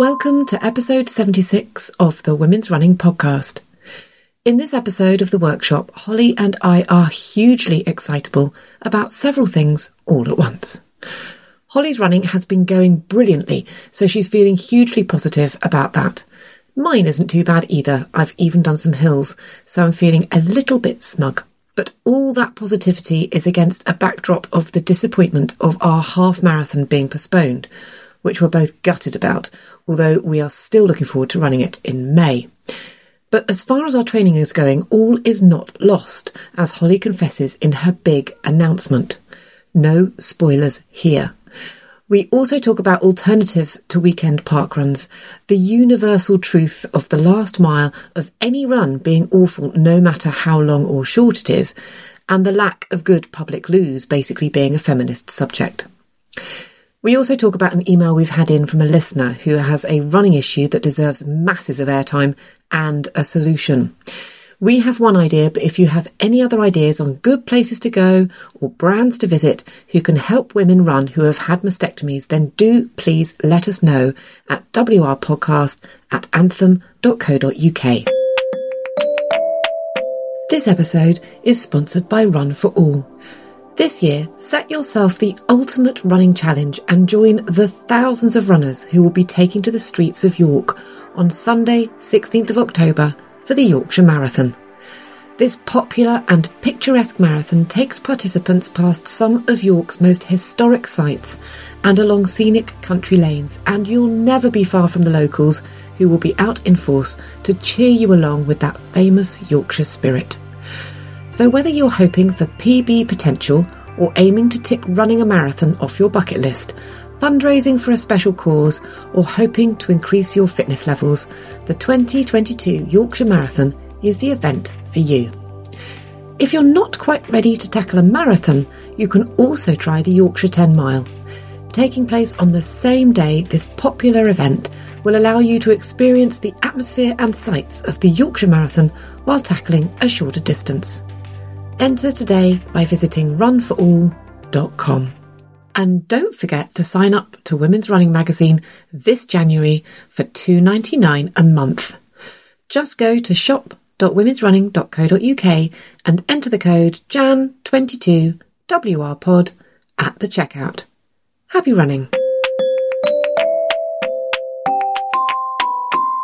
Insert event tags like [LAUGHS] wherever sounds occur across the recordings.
Welcome to episode 76 of the Women's Running Podcast. In this episode of the workshop, Holly and I are hugely excitable about several things all at once. Holly's running has been going brilliantly, so she's feeling hugely positive about that. Mine isn't too bad either. I've even done some hills, so I'm feeling a little bit smug. But all that positivity is against a backdrop of the disappointment of our half marathon being postponed, which we're both gutted about, although we are still looking forward to running it in May. But as far as our training is going, all is not lost, as Holly confesses in her big announcement. No spoilers here. We also talk about alternatives to weekend park runs, the universal truth of the last mile of any run being awful no matter how long or short it is, and the lack of good public loos basically being a feminist subject. We also talk about an email we've had in from a listener who has a running issue that deserves masses of airtime and a solution. We have one idea, but if you have any other ideas on good places to go or brands to visit who can help women run who have had mastectomies, then do please let us know at wrpodcast at anthem.co.uk. This episode is sponsored by Run for All. This year, set yourself the ultimate running challenge and join the thousands of runners who will be taking to the streets of York on Sunday, 16th of October for the Yorkshire Marathon. This popular and picturesque marathon takes participants past some of York's most historic sites and along scenic country lanes, and you'll never be far from the locals who will be out in force to cheer you along with that famous Yorkshire spirit. So, whether you're hoping for PB potential or aiming to tick running a marathon off your bucket list, fundraising for a special cause, or hoping to increase your fitness levels, the 2022 Yorkshire Marathon is the event for you. If you're not quite ready to tackle a marathon, you can also try the Yorkshire 10 Mile. Taking place on the same day, this popular event will allow you to experience the atmosphere and sights of the Yorkshire Marathon while tackling a shorter distance. Enter today by visiting runforall.com. And don't forget to sign up to Women's Running Magazine this January for $2.99 a month. Just go to shop.womensrunning.co.uk and enter the code JAN22WRPOD at the checkout. Happy running!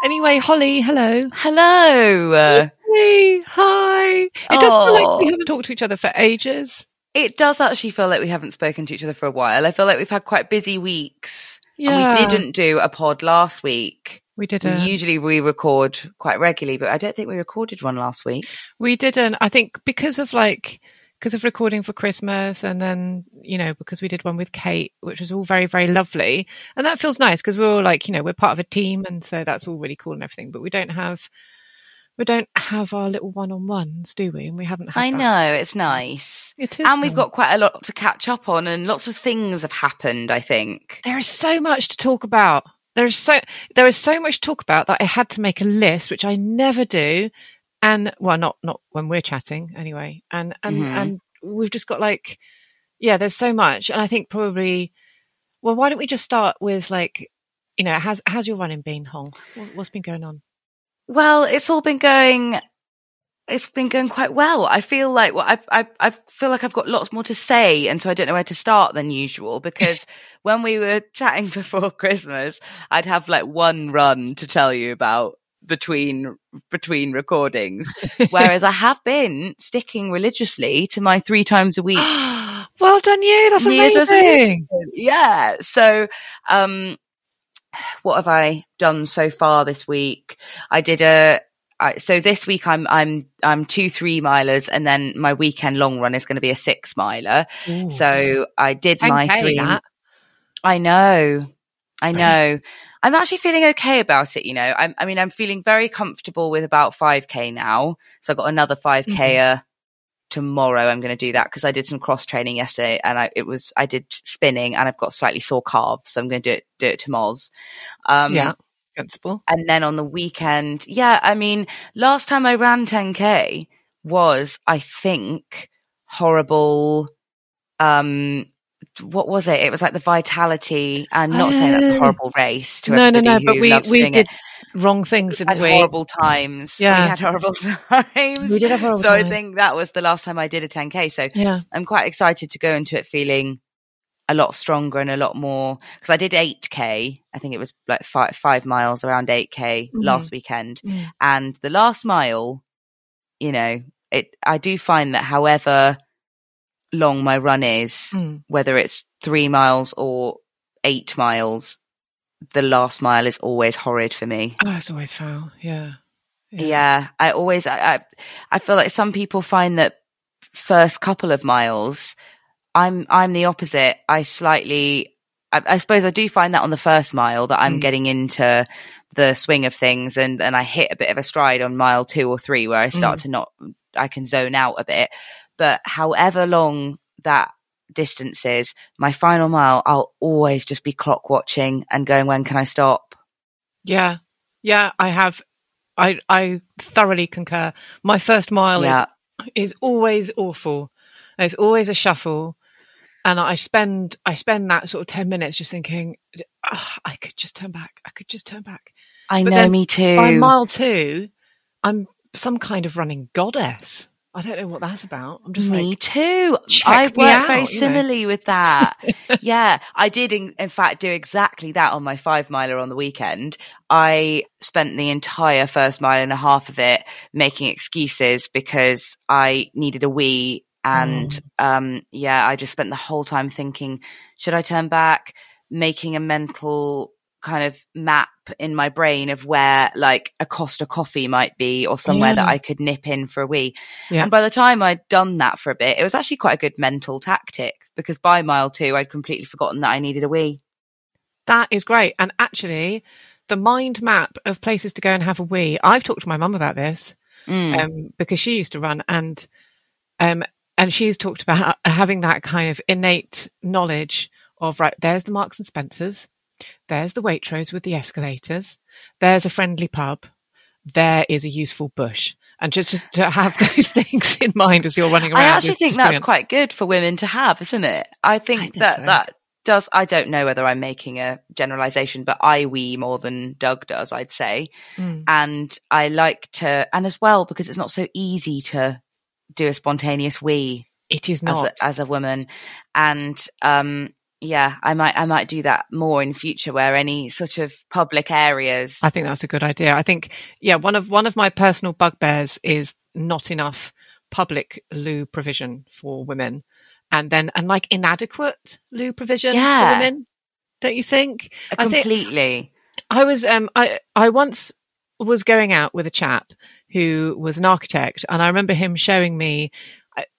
Anyway, Holly, hello. Hello. Uh, Uh, hi. It does feel like we haven't talked to each other for ages. it does actually feel like we haven't spoken to each other for a while. I feel like we've had quite busy weeks. Yeah. And we didn't do a pod last week. We didn't. Usually we record quite regularly, but I don't think we recorded one last week. We didn't. I think because of like because of recording for Christmas and then, you know, because we did one with Kate, which was all very, very lovely. And that feels nice because we're all like, you know, we're part of a team and so that's all really cool and everything. But we don't have we don't have our little one on ones, do we? And we haven't had I that. know, it's nice. It is And we've got quite a lot to catch up on, and lots of things have happened, I think. there is so much to talk about. There is so there is so much to talk about that I had to make a list, which I never do. And well, not not when we're chatting anyway. And and Mhm. and we've just got like, yeah, there's so much. And I think probably, well, why don't we just start with like, you know, how's how's your running been, Hong? What's been going on? Well, it's all been going. It's been going quite well. I feel like well, I I I feel like I've got lots more to say, and so I don't know where to start than usual. Because [LAUGHS] when we were chatting before Christmas, I'd have like one run to tell you about between between recordings, [LAUGHS] whereas I have been sticking religiously to my three times a week [GASPS] well done, you. That's amazing. yeah. So, um, what have I done so far this week? I did a. I, so this week I'm I'm I'm two three milers, and then my weekend long run is going to be a six miler. Ooh. So I did my 10K three. that. I know, I know. I'm actually feeling okay about it. You know, I'm, I mean, I'm feeling very comfortable with about 5k now. So I've got another 5k Mm-hmm. Tomorrow. I'm going to do that because I did some cross training yesterday, and I it was I did spinning, and I've got slightly sore calves, so I'm going to do it do it tomorrow. Um, yeah, sensible. and then on the weekend, yeah, I mean, last time I ran 10k was, I think, horrible. Um, what was it? It was like the vitality. I'm not saying that's a Oh. horrible race to No, no, no. everybody But we we did it. wrong things, Had we? horrible times. Yeah. we had [LAUGHS] horrible times. We did have horrible so I think that was the last time I did a 10k. So Yeah. I'm quite excited to go into it feeling a lot stronger and a lot more because I did 8k. I think it was like five five miles around 8k last weekend, Mm. and the last mile, you know, it. I do find that however long my run is, Mm. whether it's three miles or eight miles, the last mile is always horrid for me. Oh, it's always foul. Yeah. Yeah, I always I, I I feel like some people find that first couple of miles I'm I'm the opposite. I slightly I, I suppose I do find that on the first mile that I'm Mm. getting into the swing of things and and I hit a bit of a stride on mile 2 or 3 where I start to not I can zone out a bit. But however long that distance is, my final mile I'll always just be clock watching and going when can I stop? Yeah. Yeah. I have. I I thoroughly concur. My first mile yeah. is is always awful. It's always a shuffle, and I spend I spend that sort of ten minutes just thinking, "Ah, I could just turn back. I could just turn back. I But know me too. By mile two, I'm some kind of running goddess. I don't know what that's about. I'm just Me like, too. I work out, very you know. similarly with that. [LAUGHS] yeah, I did in, in fact do exactly that on my five miler on the weekend. I spent the entire first mile and a half of it making excuses because I needed a wee. And Mm. um, yeah, I just spent the whole time thinking, should I turn back? Making a mental kind of map in my brain of where like a Costa coffee might be or somewhere that I could nip in for a wee. Yeah. And by the time I'd done that for a bit, it was actually quite a good mental tactic because by mile two, I'd completely forgotten that I needed a wee. that is great. And actually, the mind map of places to go and have a wee. I've talked to my mum about this. Mm. um, because she used to run and um, and she's talked about having that kind of innate knowledge of right there's the marks and spencers there's the waitrose with the escalators there's a friendly pub there is a useful bush and just, just to have [LAUGHS] those things in mind as you're running around I actually think that's quite good for women to have, isn't it? I think I think that so. that does. I don't know whether I'm making a generalization, but I wee more than Doug does. I'd say, Mm. and I like to, and as well because it's not so easy to do a spontaneous wee it is as not a, as a woman, and um. Yeah, I might I might do that more in future where any sort of public areas I think that's a good idea. I think, yeah, one of one of my personal bugbears is not enough public loo provision for women, and then and like inadequate loo provision Yeah. for women. Don't you think? I think completely. I was um I I once was going out with a chap who was an architect, and I remember him showing me.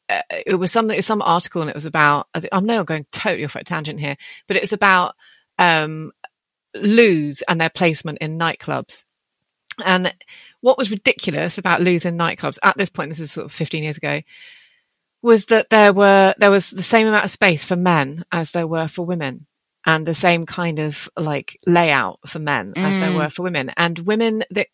Uh, it was something, some article, and it was about. I'm now going totally off a tangent here, but it was about um, loos and their placement in nightclubs. And what was ridiculous about losing nightclubs at this point, this is sort of 15 years ago, was that there were there was the same amount of space for men as there were for women and the same kind of like layout for men mm. as there were for women. And women that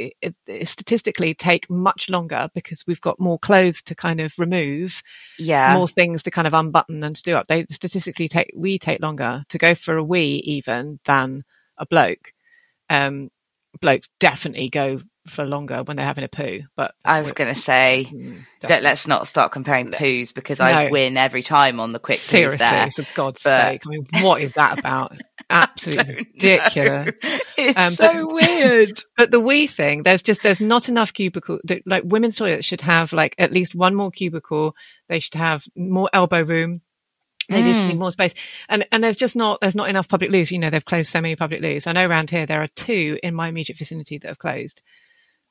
statistically take much longer because we've got more clothes to kind of remove yeah. more things to kind of unbutton and to do up. They statistically take we take longer to go for a wee even than a bloke. Um blokes definitely go for longer when they're having a poo. But I was going to say, mm, don't, let's not start comparing poos because no. I win every time on the quick Seriously, there. for God's but... sake! I mean, what is that about? [LAUGHS] Absolutely ridiculous. It's um, so but, weird. [LAUGHS] But the wee thing, there's just there's not enough cubicle. Like women's toilets should have like at least one more cubicle. They should have more elbow room. They mm. just need more space, and and there's just not there's not enough public loos. You know, they've closed so many public loos. I know around here there are two in my immediate vicinity that have closed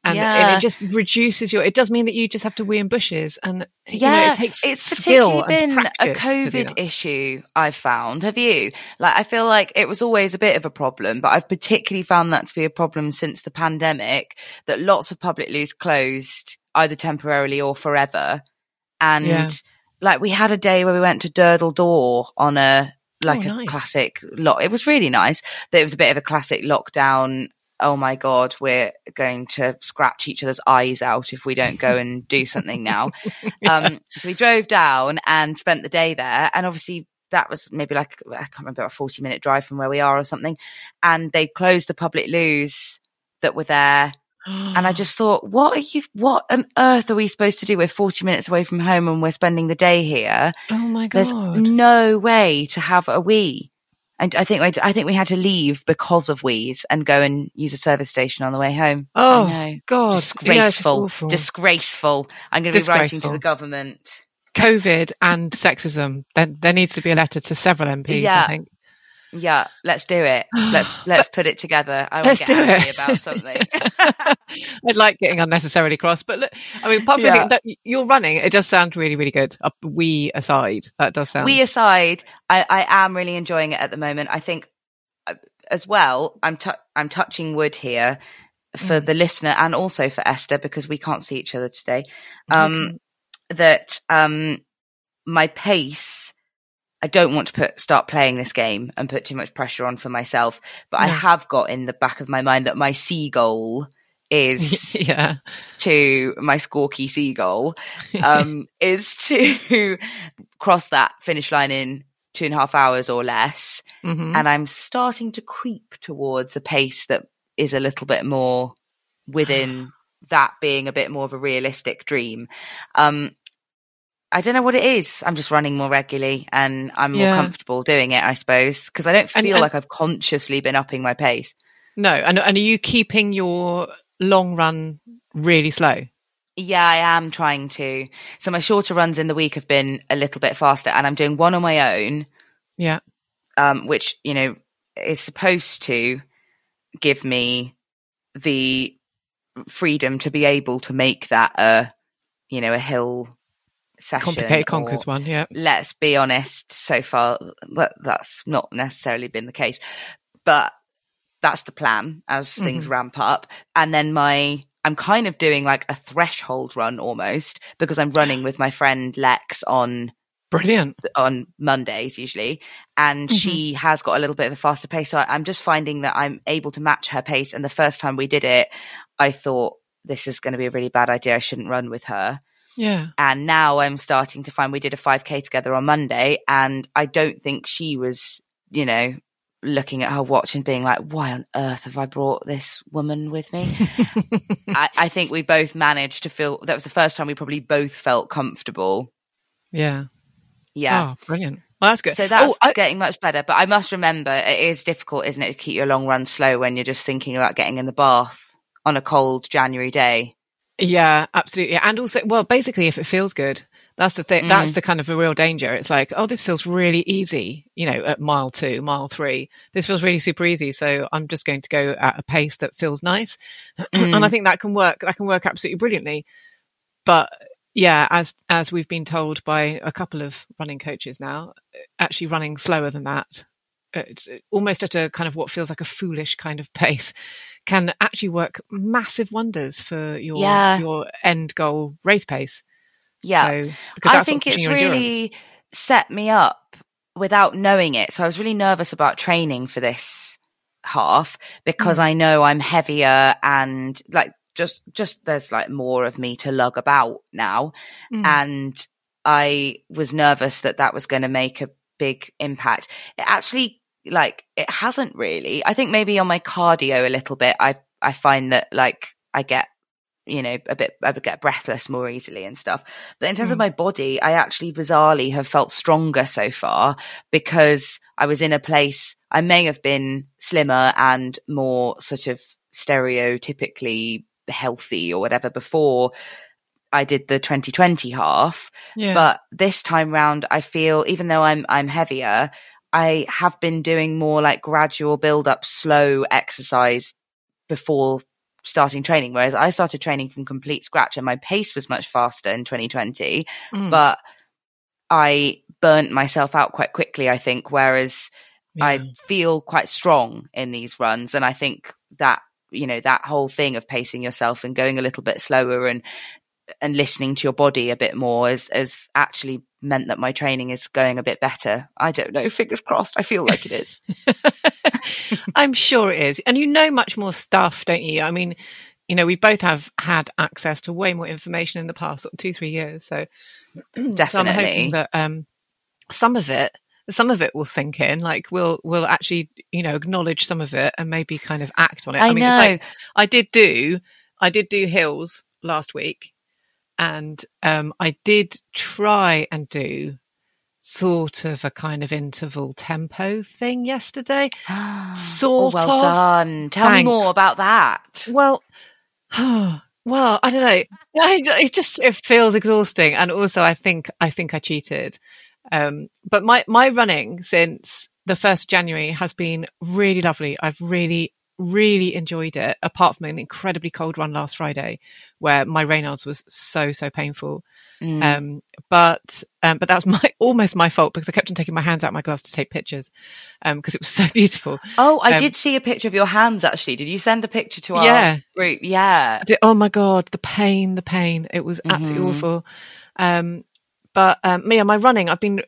and, yeah. and, it just reduces your. It does mean that you just have to wee in bushes, and yeah, know, it takes it's particularly been a COVID issue. I've found. Have you? Like, I feel like it was always a bit of a problem, but I've particularly found that to be a problem since the pandemic. That lots of public loos closed either temporarily or forever, and yeah. like we had a day where we went to Durdle Door on a oh, like oh, a nice. classic lock. It was really nice. That it was a bit of a classic lockdown oh my god, we're going to scratch each other's eyes out if we don't go [LAUGHS] and do something now. yeah. um, so we drove down and spent the day there, and obviously that was maybe like I can't remember a forty minute drive from where we are or something, and they closed the public loos that were there. and I [GASPS] just thought, what are you, what on earth are we supposed to do? We're 40 minutes away from home and we're spending the day here. Oh my God. There's no way to have a wee. And I think I think we had to leave because of Wheeze and go and use a service station on the way home. Oh God, disgraceful, yeah, disgraceful. I'm going to be writing to the government. COVID and sexism. There, there needs to be a letter to several MPs. Yeah. I think. Yeah, let's do it. Let's [GASPS] let's put it together. I want to get angry it. about something. [LAUGHS] I'd like getting unnecessarily cross, but look, I mean, apart from yeah. that you're running, it does sound really, really good. Uh, we aside, that does sound. We aside, I, I am really enjoying it at the moment. I think, uh, as well, I'm tu- I'm touching wood here for mm. the listener and also for Esther because we can't see each other today. Um, mm-hmm. That um, my pace I don't want to put start playing this game and put too much pressure on for myself, but I have got in the back of my mind that my C goal is [LAUGHS] yeah. to my squawky seagull [LAUGHS] um, is to [LAUGHS] cross that finish line in two and a half hours or less. Mm-hmm. And I'm starting to creep towards a pace that is a little bit more within [SIGHS] that being a bit more of a realistic dream. Um, I don't know what it is. I'm just running more regularly and I'm yeah. more comfortable doing it, I suppose, because I don't feel and, and, like I've consciously been upping my pace. No. And, and are you keeping your long run really slow? Yeah, I am trying to. So my shorter runs in the week have been a little bit faster and I'm doing one on my own. Yeah. Um, which, you know, is supposed to give me the freedom to be able to make that a, you know, a hill session. Complicated Conkers one, yeah. Let's be honest, so far that, that's not necessarily been the case. But that's the plan as mm-hmm. things ramp up. And then my I'm kind of doing like a threshold run almost because I'm running with my friend Lex on Brilliant. On Mondays, usually. And mm-hmm. she has got a little bit of a faster pace. So I, am just finding that I'm able to match her pace. And the first time we did it, I thought this is going to be a really bad idea. I shouldn't run with her. Yeah. And now I'm starting to find we did a 5K together on Monday, and I don't think she was, you know, looking at her watch and being like, why on earth have I brought this woman with me? [LAUGHS] I, I, think we both managed to feel that was the first time we probably both felt comfortable. Yeah. Yeah. Oh, brilliant. Well, that's good. So that's oh, I- getting much better. But I must remember it is difficult, isn't it, to keep your long run slow when you're just thinking about getting in the bath on a cold January day. Yeah, absolutely. And also, well, basically, if it feels good, that's the thing. Mm. That's the kind of a real danger. It's like, oh, this feels really easy, you know, at mile two, mile three. This feels really super easy. So I'm just going to go at a pace that feels nice. Mm. [CLEARS THROAT] And I think that can work. That can work absolutely brilliantly. But yeah, as as we've been told by a couple of running coaches now, actually running slower than that, it's almost at a kind of what feels like a foolish kind of [LAUGHS] pace can actually work massive wonders for your Yeah. your end goal race pace. Yeah. So, because I think it's your endurance. really set me up without knowing it. So I was really nervous about training for this half because Mm. I know I'm heavier and like just just there's like more of me to lug about now Mm. and I was nervous that that was going to make a big impact. It actually like it hasn't really. I think maybe on my cardio a little bit I I find that like I get you know, a bit, I would get breathless more easily and stuff. But in terms of Mm. my body, I actually bizarrely have felt stronger so far because I was in a place, I may have been slimmer and more sort of stereotypically healthy or whatever before I did the 2020 half. yeah. But this time round, I feel even though I'm I'm heavier, I have been doing more like gradual build up, slow exercise before starting training. Whereas I started training from complete scratch, and my pace was much faster in 2020. Mm. But I burnt myself out quite quickly. I think. Whereas Yeah. I feel quite strong in these runs, and I think that you know that whole thing of pacing yourself and going a little bit slower and and listening to your body a bit more has has actually meant that my training is going a bit better. I don't know. Fingers crossed. I feel like it is. [LAUGHS] I'm sure it is. And you know much more stuff, don't you? I mean, you know, we both have had access to way more information in the past sort of two, three years. So, [CLEARS THROAT] so I'm hoping that um, some of it, some of it will sink in. Like we'll we'll actually, you know, acknowledge some of it and maybe kind of act on it. I, mean, know. it's like I did do, I did do hills last week, and um, I did try and do sort of a kind of interval tempo thing yesterday. [GASPS] oh, Sort well of. done. Tell me more about that. Well, [SIGHS] well, I don't know. [LAUGHS] I, it just it feels exhausting, and also I think I think I cheated. Um, but my my running since the first January has been really lovely. I've really really enjoyed it. Apart from an incredibly cold run last Friday, where my Raynaud's was so so painful. Mm. Um, but um, but that was [LAUGHS] my almost my fault because I kept on taking my hands out of my gloves to take pictures Um because it was [LAUGHS] so beautiful. oh, I um, did see a picture of your hands actually. Did you send a picture to our Yeah. group? Yeah. Did- oh my god, the pain, the pain. It was absolutely Mhm. awful. Um, but um, me and my running, I've been,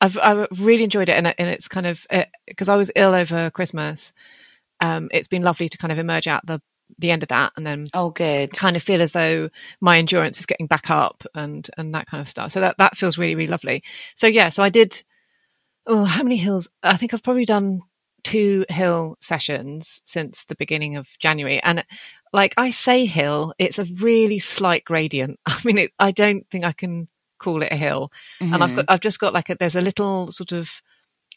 I've, I've really enjoyed it, and, it- and it's kind of because I was ill over Christmas. Um, it's been lovely to kind of emerge out the the end of that, and then Oh, good. kind of feel as though my endurance is getting back up and and that kind of stuff. So that that feels really really lovely. So yeah, so I did. Oh, how many hills? I think I've probably done two hill sessions since the beginning of January, and like I say hill, it's a really slight gradient. [LAUGHS] I mean, it, I don't think I can call it a hill, and I've Mhm. got I've just got like a, there's a little sort of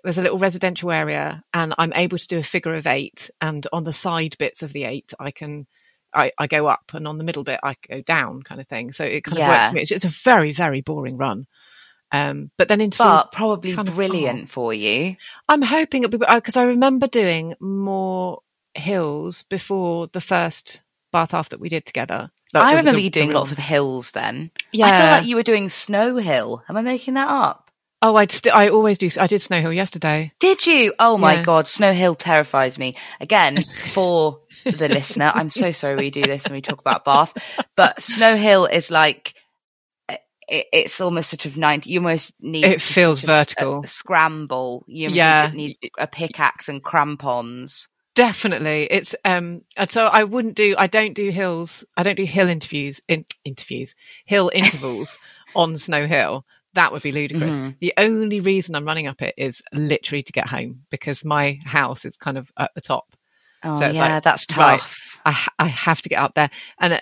there's a little residential area and I'm able to do a figure of eight and on the side bits of the eight I can I, I go up and on the middle bit I go down kind of thing. So it kind of works for me. It's, it's a very, very boring run. Um, but then intervals, but probably kind of- brilliant for you. I'm hoping it'll be because I remember doing more hills before the first bath half that we did together. Like I remember the- you doing lots of hills then. Yeah. I feel like you were doing Snow Hill. Am I making that up? Oh, I'd st- I always do. I did Snow Hill yesterday. Did you? Oh my Yeah. god, Snow Hill terrifies me. Again, [LAUGHS] for the listener, I'm so sorry we do this when we talk about Bath, but Snow Hill is like it, it's almost sort of 90 you almost need It feels sort of, uh, vertical. scramble you almost Yeah. need a pickaxe and crampons Definitely. It's um and so I wouldn't do I don't do hills I don't do hill interviews in interviews hill [LAUGHS] intervals on Snow Hill. That would be ludicrous. Mhm. The only reason I'm running up it is literally to get home because my house is kind of at the top. oh So it's yeah like, that's right. tough I I have to get up there and uh,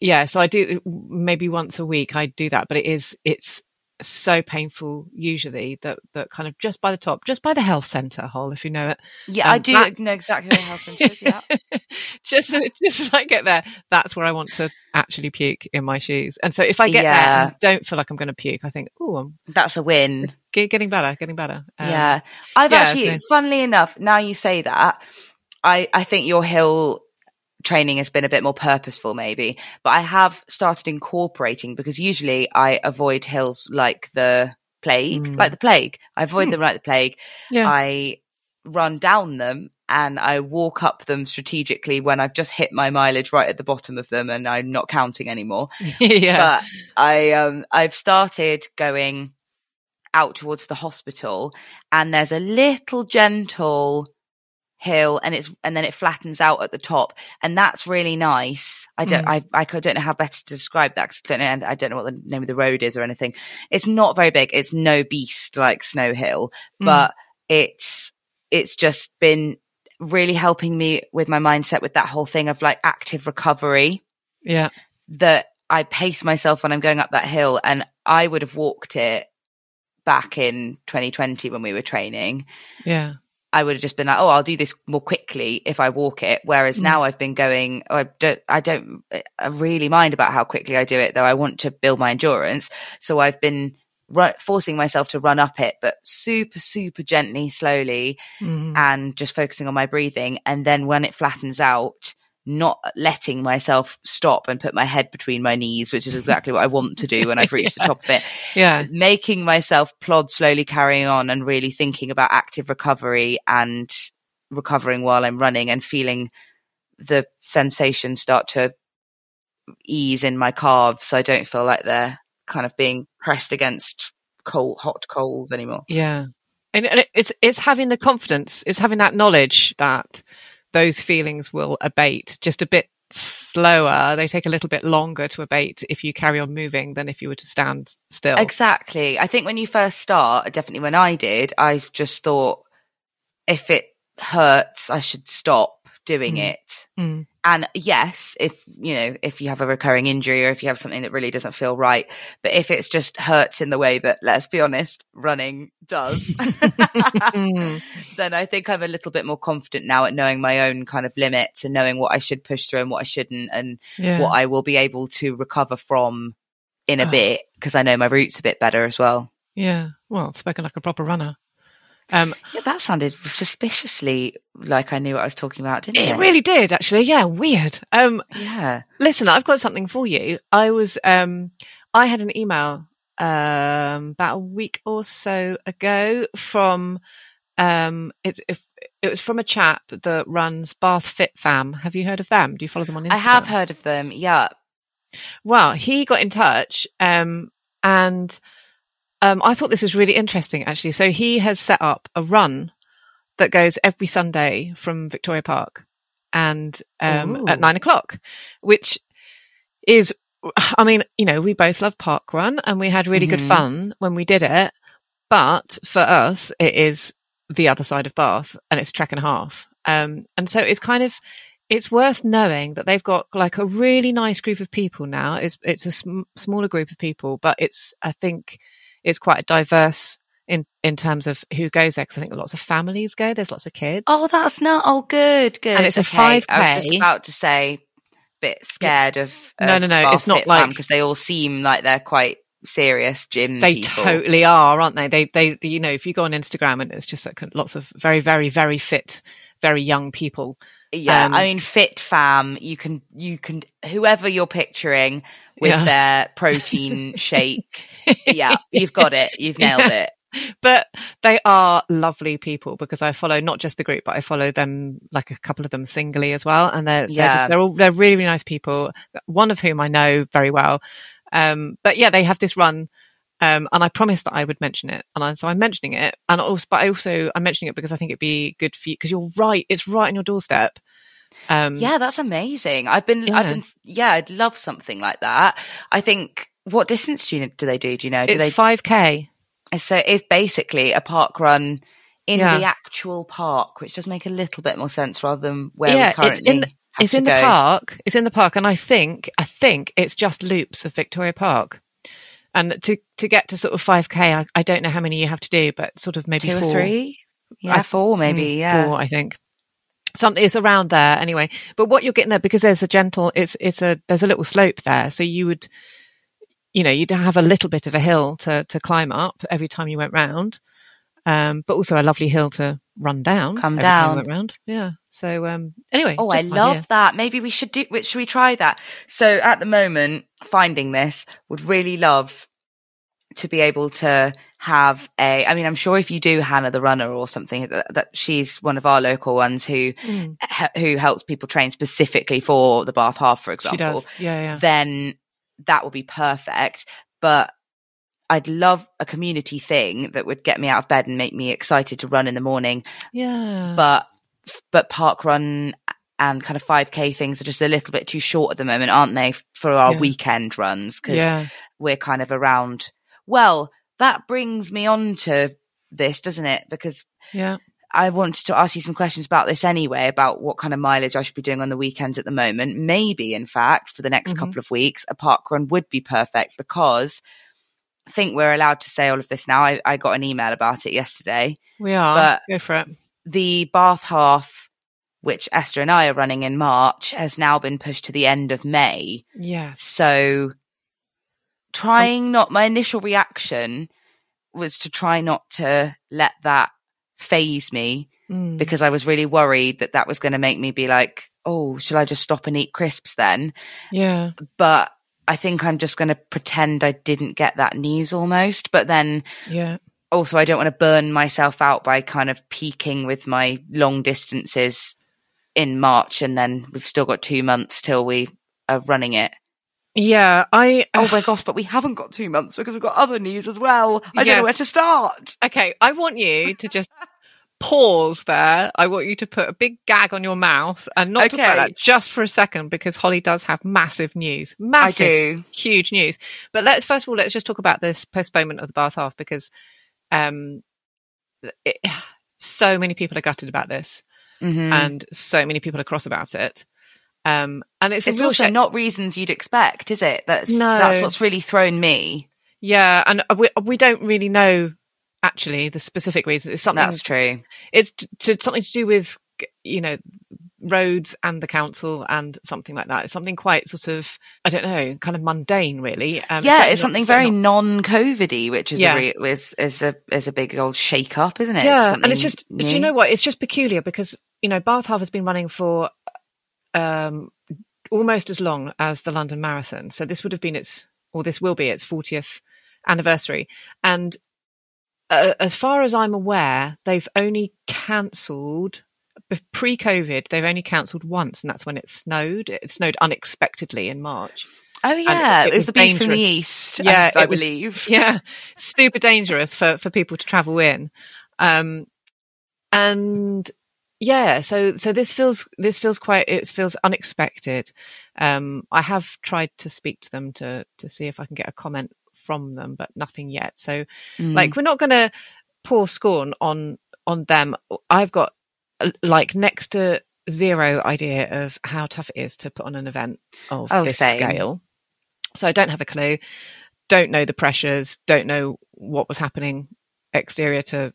yeah, so I do maybe once a week I do that, but it is it's so painful usually that that kind of just by the top, just by the health centre hole if you know it. yeah i um, do that's- know exactly where house Centre is yeah [LAUGHS] just just as I get there, that's where I want to actually puke in my shoes. And so if I get there Yeah. and don't feel like I'm going to puke, I think, oh, that's a win getting better, getting better. Um, yeah i've yeah, actually so- funnily enough now you say that i i think your hill training has been a bit more purposeful maybe but i have started incorporating because usually i avoid hills like the plague Mm. like the plague i avoid Hmm. them like the plague Yeah. i run down them and I walk up them strategically when I've just hit my mileage right at the bottom of them and I'm not counting anymore. [LAUGHS] yeah. But I um I've started going out towards the hospital and there's a little gentle hill and it's and then it flattens out at the top and that's really nice i don't Mm. I, I don't know how better to describe that 'cause I don't know i don't know what the name of the road is or anything it's not very big it's no beast like snow hill Mm. but it's it's just been really helping me with my mindset with that whole thing of like active recovery yeah. that I pace myself when I'm going up that hill and I would have walked it back in 2020 when we were training. Yeah. I would have just been like, oh, I'll do this more quickly if I walk it. Whereas Mm. now I've been going, oh, I don't, I don't I really mind about how quickly I do it, though I want to build my endurance. So I've been ru- forcing myself to run up it, but super, super gently, slowly Mm. and just focusing on my breathing. And then when it flattens out, not letting myself stop and put my head between my knees, which is exactly what I want to do when I've reached the top of it. [LAUGHS] Yeah. Making myself plod slowly carrying on and really thinking about active recovery and recovering while I'm running and feeling the sensation start to ease in my calves so I don't feel like they're kind of being pressed against cold hot coals anymore. Yeah. And and it's it's having the confidence, it's having that knowledge that those feelings will abate just a bit slower. They take a little bit longer to abate if you carry on moving than if you were to stand still. Exactly. I think when you first start, definitely when I did, I just thought if it hurts, I should stop doing Mm. it. Mm. And yes, if you know, if you have a recurring injury or if you have something that really doesn't feel right, but if it's just hurts in the way that, let's be honest, running does, [LAUGHS] [LAUGHS] then I think I'm a little bit more confident now at knowing my own kind of limits and knowing what I should push through and what I shouldn't and Yeah. what I will be able to recover from in a Oh. bit because I know my roots a bit better as well. yeah. Well, spoken like a proper runner. Um, Yeah, that sounded suspiciously like I knew what I was talking about, didn't it? it really did actually. Yeah. Weird. Um, Yeah. listen, I've got something for you. I was, um, I had an email, um, about a week or so ago from, um, it's, if, it was from a chap that runs Bath Fit Fam. Have you heard of them? Do you follow them on Instagram? I have heard of them. Yeah. Well, he got in touch, um, and um, I thought this was really interesting, actually. So he has set up a run that goes every Sunday from Victoria Park, and um, at nine o'clock, which is, I mean, you know, we both love park run, and we had really good Mhm. fun when we did it. But for us, it is the other side of Bath, and it's a trek and a half. Um, and so it's kind of it's worth knowing that they've got like a really nice group of people now. It's it's a sm- smaller group of people, but it's I think it's quite diverse in in terms of who goes there because I think lots of families go. There's lots of kids. Oh, that's not. Oh, good, good. And it's a Okay. I was 5K. just about to say, bit scared of. No, no, no, it's not like- because they all seem like they're quite serious gym. they people. totally are, aren't they? They they you know if you go on Instagram and it's just like lots of very very very fit, very young people. Yeah, Um, I mean, fit fam. You can, you can, whoever you're picturing with Yeah. their protein [LAUGHS] shake. Yeah, you've got it. You've nailed it. but they are lovely people because I follow not just the group, but I follow them like a couple of them singly as well, and they're they're, Yeah. just, they're all they're really really nice people. One of whom I know very well. Um, but yeah, they have this run, um, and I promised that I would mention it, and I, so I'm mentioning it, and also but I also I'm mentioning it because I think it'd be good for you because you're right, it's right on your doorstep. Um, Yeah, that's amazing. I've been, Yeah. I've been, yeah, I'd love something like that. I think. What distance do you do they do? Do you know? Do it's they five k. So it's basically a park run in Yeah. the actual park, which does make a little bit more sense rather than where Yeah, we it's currently in the- It's in the park. It's in the park, and I think I think it's just loops of Victoria Park. And to to get to sort of five k, I, I don't know how many you have to do, but sort of maybe Two four, or three? Yeah, I- four maybe. Mm, Yeah. four, I think. Something it's around there anyway. But what you're getting there because there's a gentle, it's it's a there's a little slope there, so you would, you know, you'd have a little bit of a hill to to climb up every time you went round, um, but also a lovely hill to run down. Come down. went round. Yeah. So um, anyway. Oh, I love idea. that. Maybe we should do. Should we try that? So at the moment, finding this would really love to be able to have a i mean i'm sure if you do hannah the runner or something that, that she's one of our local ones who Mm. he- who helps people train specifically for the bath half for example. Yeah, yeah. then that would be perfect but i'd love a community thing that would get me out of bed and make me excited to run in the morning yeah. but but park run and kind of 5k things are just a little bit too short at the moment aren't they for our Yeah. weekend runs because yeah. we're kind of around well that brings me on to this doesn't it because Yeah. I wanted to ask you some questions about this anyway, about what kind of mileage I should be doing on the weekends at the moment. Maybe, in fact, for the next Mhm. couple of weeks, a park run would be perfect because I think we're allowed to say all of this now. I, I got an email about it yesterday. We are. But- Go for it. The Bath Half, which Esther and I are running in March, has now been pushed to the end of May. Yeah. So trying not, my initial reaction was to try not to let that phase me Mm. because I was really worried that that was going to make me be like, oh, should I just stop and eat crisps then? Yeah. But I think I'm just going to pretend I didn't get that news almost. But then Yeah. Also, I don't want to burn myself out by kind of peaking with my long distances in March. And then we've still got two months till we are running it. Yeah. I. Oh my uh, gosh, but we haven't got two months because we've got other news as well. I don't know where to start. Okay. I want you to just [LAUGHS] pause there. I want you to put a big gag on your mouth and not talk about that just for a second because Holly does have massive news. I Massive. do. huge news. But let's first of all let's just talk about this postponement of the bath half because um it, so many people are gutted about this Mhm. and so many people are cross about it. Um and it's it's also shame. not reasons you'd expect, is it? That's No. that's what's really thrown me. yeah, and we we don't really know actually the specific reasons. It's something That's true. it's to, something to do with you know roads and the council and something like that. It's something quite sort of I don't know, kind of mundane really. Um, yeah, it's something certainly very not- non-COVIDy, which is Yeah. a re- is, is a is a big old shake up, isn't it? yeah and it's just do you know what it's just peculiar because you know bath half has been running for um almost as long as the london marathon so this would have been its or this will be its 40th anniversary and uh, as far as i'm aware they've only cancelled pre-covid they've only cancelled once and that's when it snowed. It snowed unexpectedly in march. Oh yeah, it it, was the beast from the east. Yeah, I, I was- believe. [LAUGHS] yeah super dangerous for for people to travel in. Um and yeah so so this feels this feels quite it feels unexpected. Um i have tried to speak to them to to see if i can get a comment from them but nothing yet. So Mm. like we're not going to pour scorn on on them. I've got like next to zero idea of how tough it is to put on an event of Oh, this same. scale so i don't have a clue don't know the pressures don't know what was happening exterior to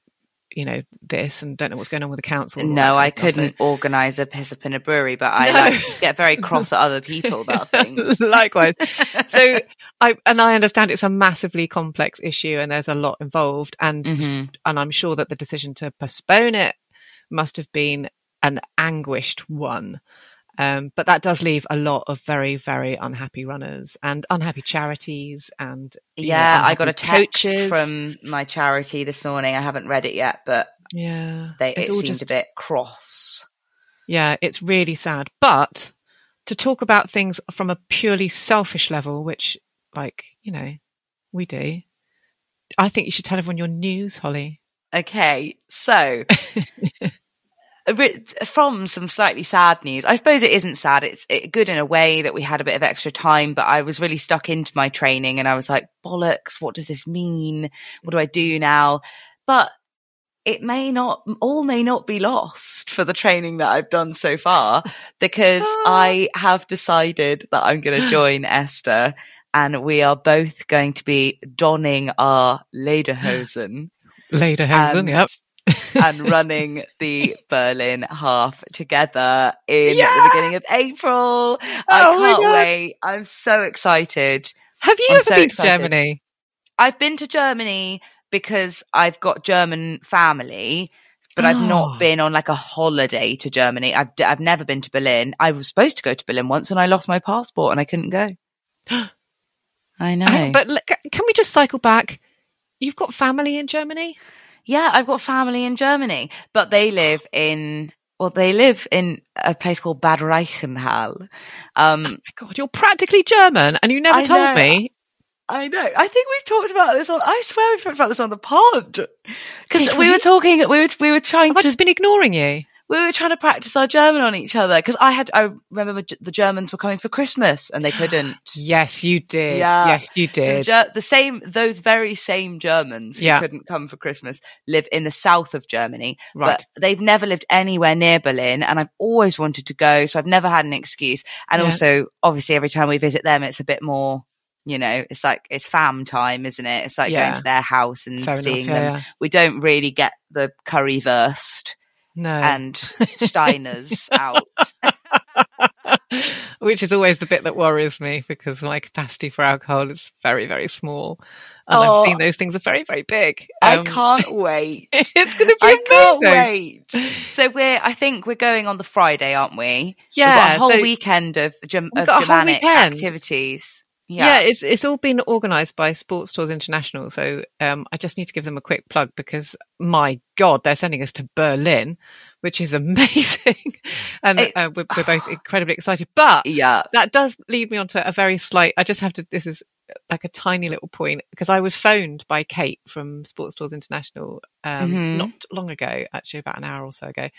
you know this and don't know what's going on with the council no, I kind of stuff. couldn't organise a piss up in a brewery, but I [LAUGHS] No. like to get very cross at other people about [LAUGHS] things. Likewise. [LAUGHS] so I and I understand it's a massively complex issue and there's a lot involved and Mhm. and I'm sure that the decision to postpone it must have been an anguished one. Um, but that does leave a lot of very, very unhappy runners and unhappy charities and you know, Yeah, I got a unhappy text coaches. from my charity this morning. I haven't read it yet, but yeah, they, it all seemed just a bit cross. Yeah, it's really sad. But to talk about things from a purely selfish level, which, like, you know, we do, I think you should tell everyone your news, Holly. Okay, so a [LAUGHS] bit- from some slightly sad news, I suppose it isn't sad. It's good in a way that we had a bit of extra time, but I was really stuck into my training and I was like, bollocks, what does this mean? What do I do now? But it may not, all may not be lost for the training that I've done so far [LAUGHS] because ah. I have decided that I'm going [GASPS] to join Esther and we are both going to be donning our [GASPS] lederhosen Lederhosen, And- yep. And running the Berlin half together in Yeah! the beginning of April. I Oh my can't wait. I'm so excited. Have you I'm ever so been excited. to Germany? I've been to Germany because I've got German family, but I've Oh. not ah. been on like a holiday to Germany. I've, I've never been to Berlin. I was supposed to go to Berlin once and I lost my passport and I couldn't go. [GASPS] I know. But l- c- can can we just cycle back? You've got family in Germany. Yeah, I've got family in Germany, but they live in well, they live in a place called Bad Reichenhall. Um, oh my God, you're practically German, and you never I told know. me. I know. I think we've talked about this on. I swear we've talked about this on the pod because we we? were talking. We were we were trying Have I to just been ignoring you? We were trying to practice our German on each other because I had. I remember the Germans were coming for Christmas and they couldn't. Yes, you did. Yeah. Yes, you did. Ger- the same, those very same Germans who Yeah. couldn't come for Christmas live in the south of Germany, Right. but they've never lived anywhere near Berlin, and I've always wanted to go, so I've never had an excuse. And Yeah. also, obviously, every time we visit them, it's a bit more, you know, it's like it's fam time, isn't it? It's like Yeah. going to their house and Fair enough, seeing yeah, them. yeah. We don't really get the currywurst No. and Steiners out. [LAUGHS] [LAUGHS] Which is always the bit that worries me because my capacity for alcohol is very, very small. And Oh. I've seen those things are very, very big. I Um, can't [LAUGHS] wait. it's going to be I can't wait. So we're, I think we're going on the Friday, aren't we? Yeah, We've got a whole so- weekend of, Gem- of Germanic activities. Yeah. Yeah. it's it's all been organised by Sports Tours International. So um, I just need to give them a quick plug because my God, they're sending us to Berlin, which is [LAUGHS] amazing, and It- uh, we're, we're both [SIGHS] incredibly excited. But yeah. that does lead me on to a very slight. I just have to. This is like a tiny little point because I was phoned by Kate from Sports Tours International um, Mhm. not long ago, actually about an hour or so ago,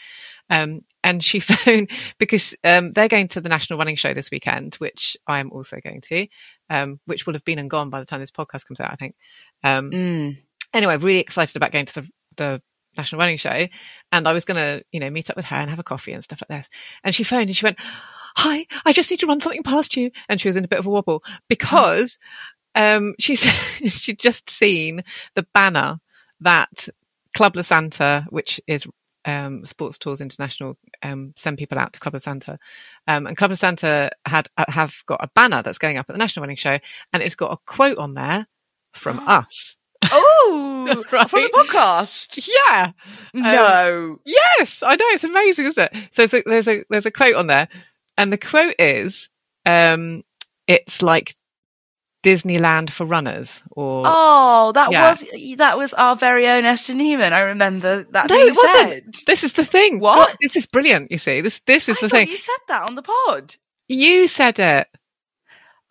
um, and she [LAUGHS] phoned because um, they're going to the National Running Show this weekend, which I am also going to, um, which will have been and gone by the time this podcast comes out, I think. Um, Mm. anyway, really excited about going to the, the National Running Show. And I was going to, you know, meet up with her and have a coffee and stuff like this. And she phoned and she went, Hi, I just need to run something past you. And she was in a bit of a wobble because um, she [LAUGHS] said she'd just seen the banner that Club La Santa, which is um, Sports Tours International, um, send people out to Club La Santa. Um, and Club La Santa had uh, have got a banner that's going up at the National Running Show, and it's got a quote on there from [GASPS] us. Oh, [LAUGHS] Right. from the podcast. Yeah. No. Yes, I know it's amazing, isn't it? So, so there's a there's a quote on there, and the quote is, um, "It's like Disneyland for runners." Or Oh, that Yeah. was that was our very own Esther Newman. I remember that no, being it wasn't. said. This is the thing. What? This is brilliant. You see, this this is I the thing. You said that on the pod. You said it.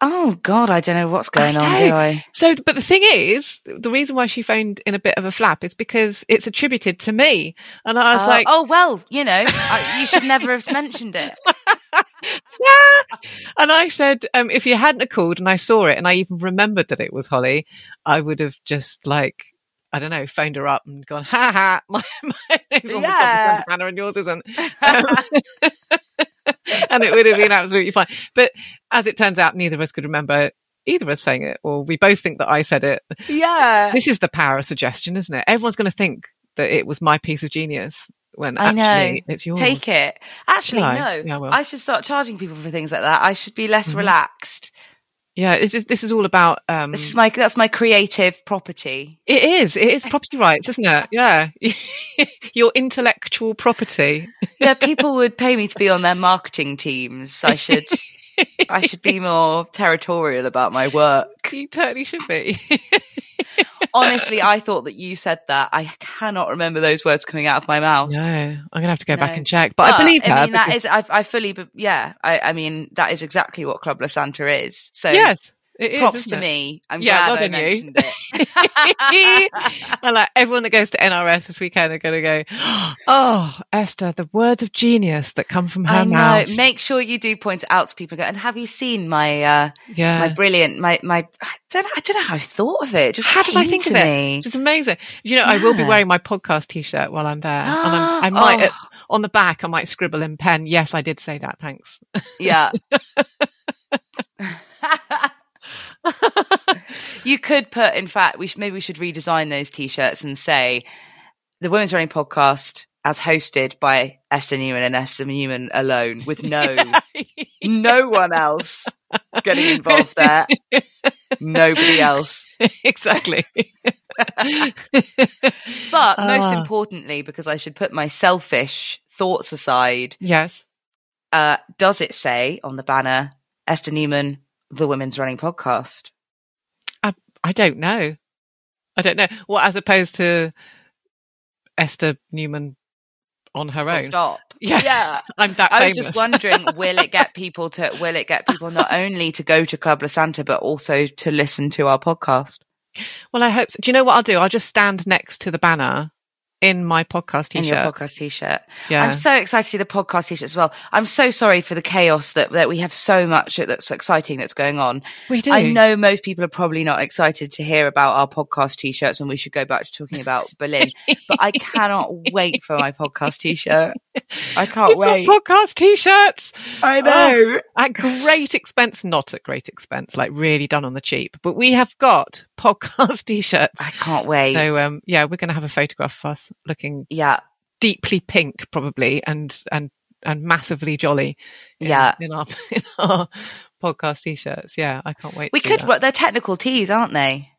Oh God, I don't know what's going on, do I? So, but the thing is, the reason why she phoned in a bit of a flap is because it's attributed to me, and I was Uh, like, oh well, you know, I, you should never have mentioned it. [LAUGHS] yeah. [LAUGHS] And I said, um, if you hadn't called and I saw it and I even remembered that it was Holly, I would have just like, I don't know, phoned her up and gone, ha ha, [LAUGHS] my, my name's on Yeah. the banner and yours isn't. [LAUGHS] Um, and it would have been absolutely fine. But as it turns out, neither of us could remember either of us saying it, or we both think that I said it. Yeah, This is the power of suggestion, isn't it? Everyone's going to think that it was my piece of genius when I know. it's yours. take it. Actually, I? no. Yeah, I. I should start charging people for things like that. I should be less Mhm. relaxed. Yeah, just, this is all about. Um, This is my that's my creative property. It is. It is property rights, isn't it? Yeah. [LAUGHS] Your intellectual property. Yeah, people would pay me to be on their marketing teams. I should I should be [LAUGHS] more territorial about my work. You totally should be. [LAUGHS] Honestly, I thought that you said that. I cannot remember those words coming out of my mouth. no, I'm going to have to go back and check. But I believe her. I mean, that because- is. I, I fully. Yeah. I, I mean, that is exactly what Club La Santa is. So yes, it is. props isn't to it? me. I'm Yeah, glad I you. mentioned it. [LAUGHS] like everyone that goes to NRS this weekend are going to go, [GASPS] oh, Esther, the words of genius that come from her I know. mouth. Make sure you do point it out to people. and have you seen my uh, yeah. my brilliant my my? I don't know. I don't know how I thought of it. Just How did I think of it? It's amazing. You know, I will be wearing my podcast t-shirt while I'm there. and I'm, I [GASPS] might, Oh. on the back, I might scribble in pen. Yes, I did say that. Thanks. Yeah. [LAUGHS] [LAUGHS] [LAUGHS] you could put, in fact, we should, maybe we should redesign those t-shirts and say the Women's Running Podcast as hosted by Esther Newman and Esther Newman alone, with no [LAUGHS] no one else getting involved there. Nobody [LAUGHS] else. exactly. But most Ah. importantly, because I should put my selfish thoughts aside, yes. uh, does it say on the banner Esther Newman, the Women's Running Podcast? I I don't know. I don't know. Well, as opposed to Esther Newman on her Full own. Stop. [LAUGHS] Yeah. Yeah. I'm that I was famous. just wondering, [LAUGHS] will it get people to will it get people not only to go to Club La Santa but also to listen to our podcast? well, I hope. So. Do you know what I'll do? I'll just stand next to the banner in my podcast t-shirt. In your podcast t-shirt. Yeah. I'm so excited to see the podcast t-shirt as well. I'm so sorry for the chaos that, that we have so much that's exciting that's going on. we do. I know most people are probably not excited to hear about our podcast t-shirts and we should go back to talking about [LAUGHS] Berlin, but I cannot wait for my podcast t-shirt. [LAUGHS] I can't We've wait. got podcast t-shirts. I know. At great expense, not at great expense, like really done on the cheap. But we have got podcast [LAUGHS] t-shirts. I can't wait. So um, yeah, we're going to have a photograph of us looking yeah. deeply pink, probably, and and and massively jolly. in- Yeah. in our [LAUGHS] in our podcast t-shirts. Yeah, I can't wait. We could, that. they're technical tees aren't they?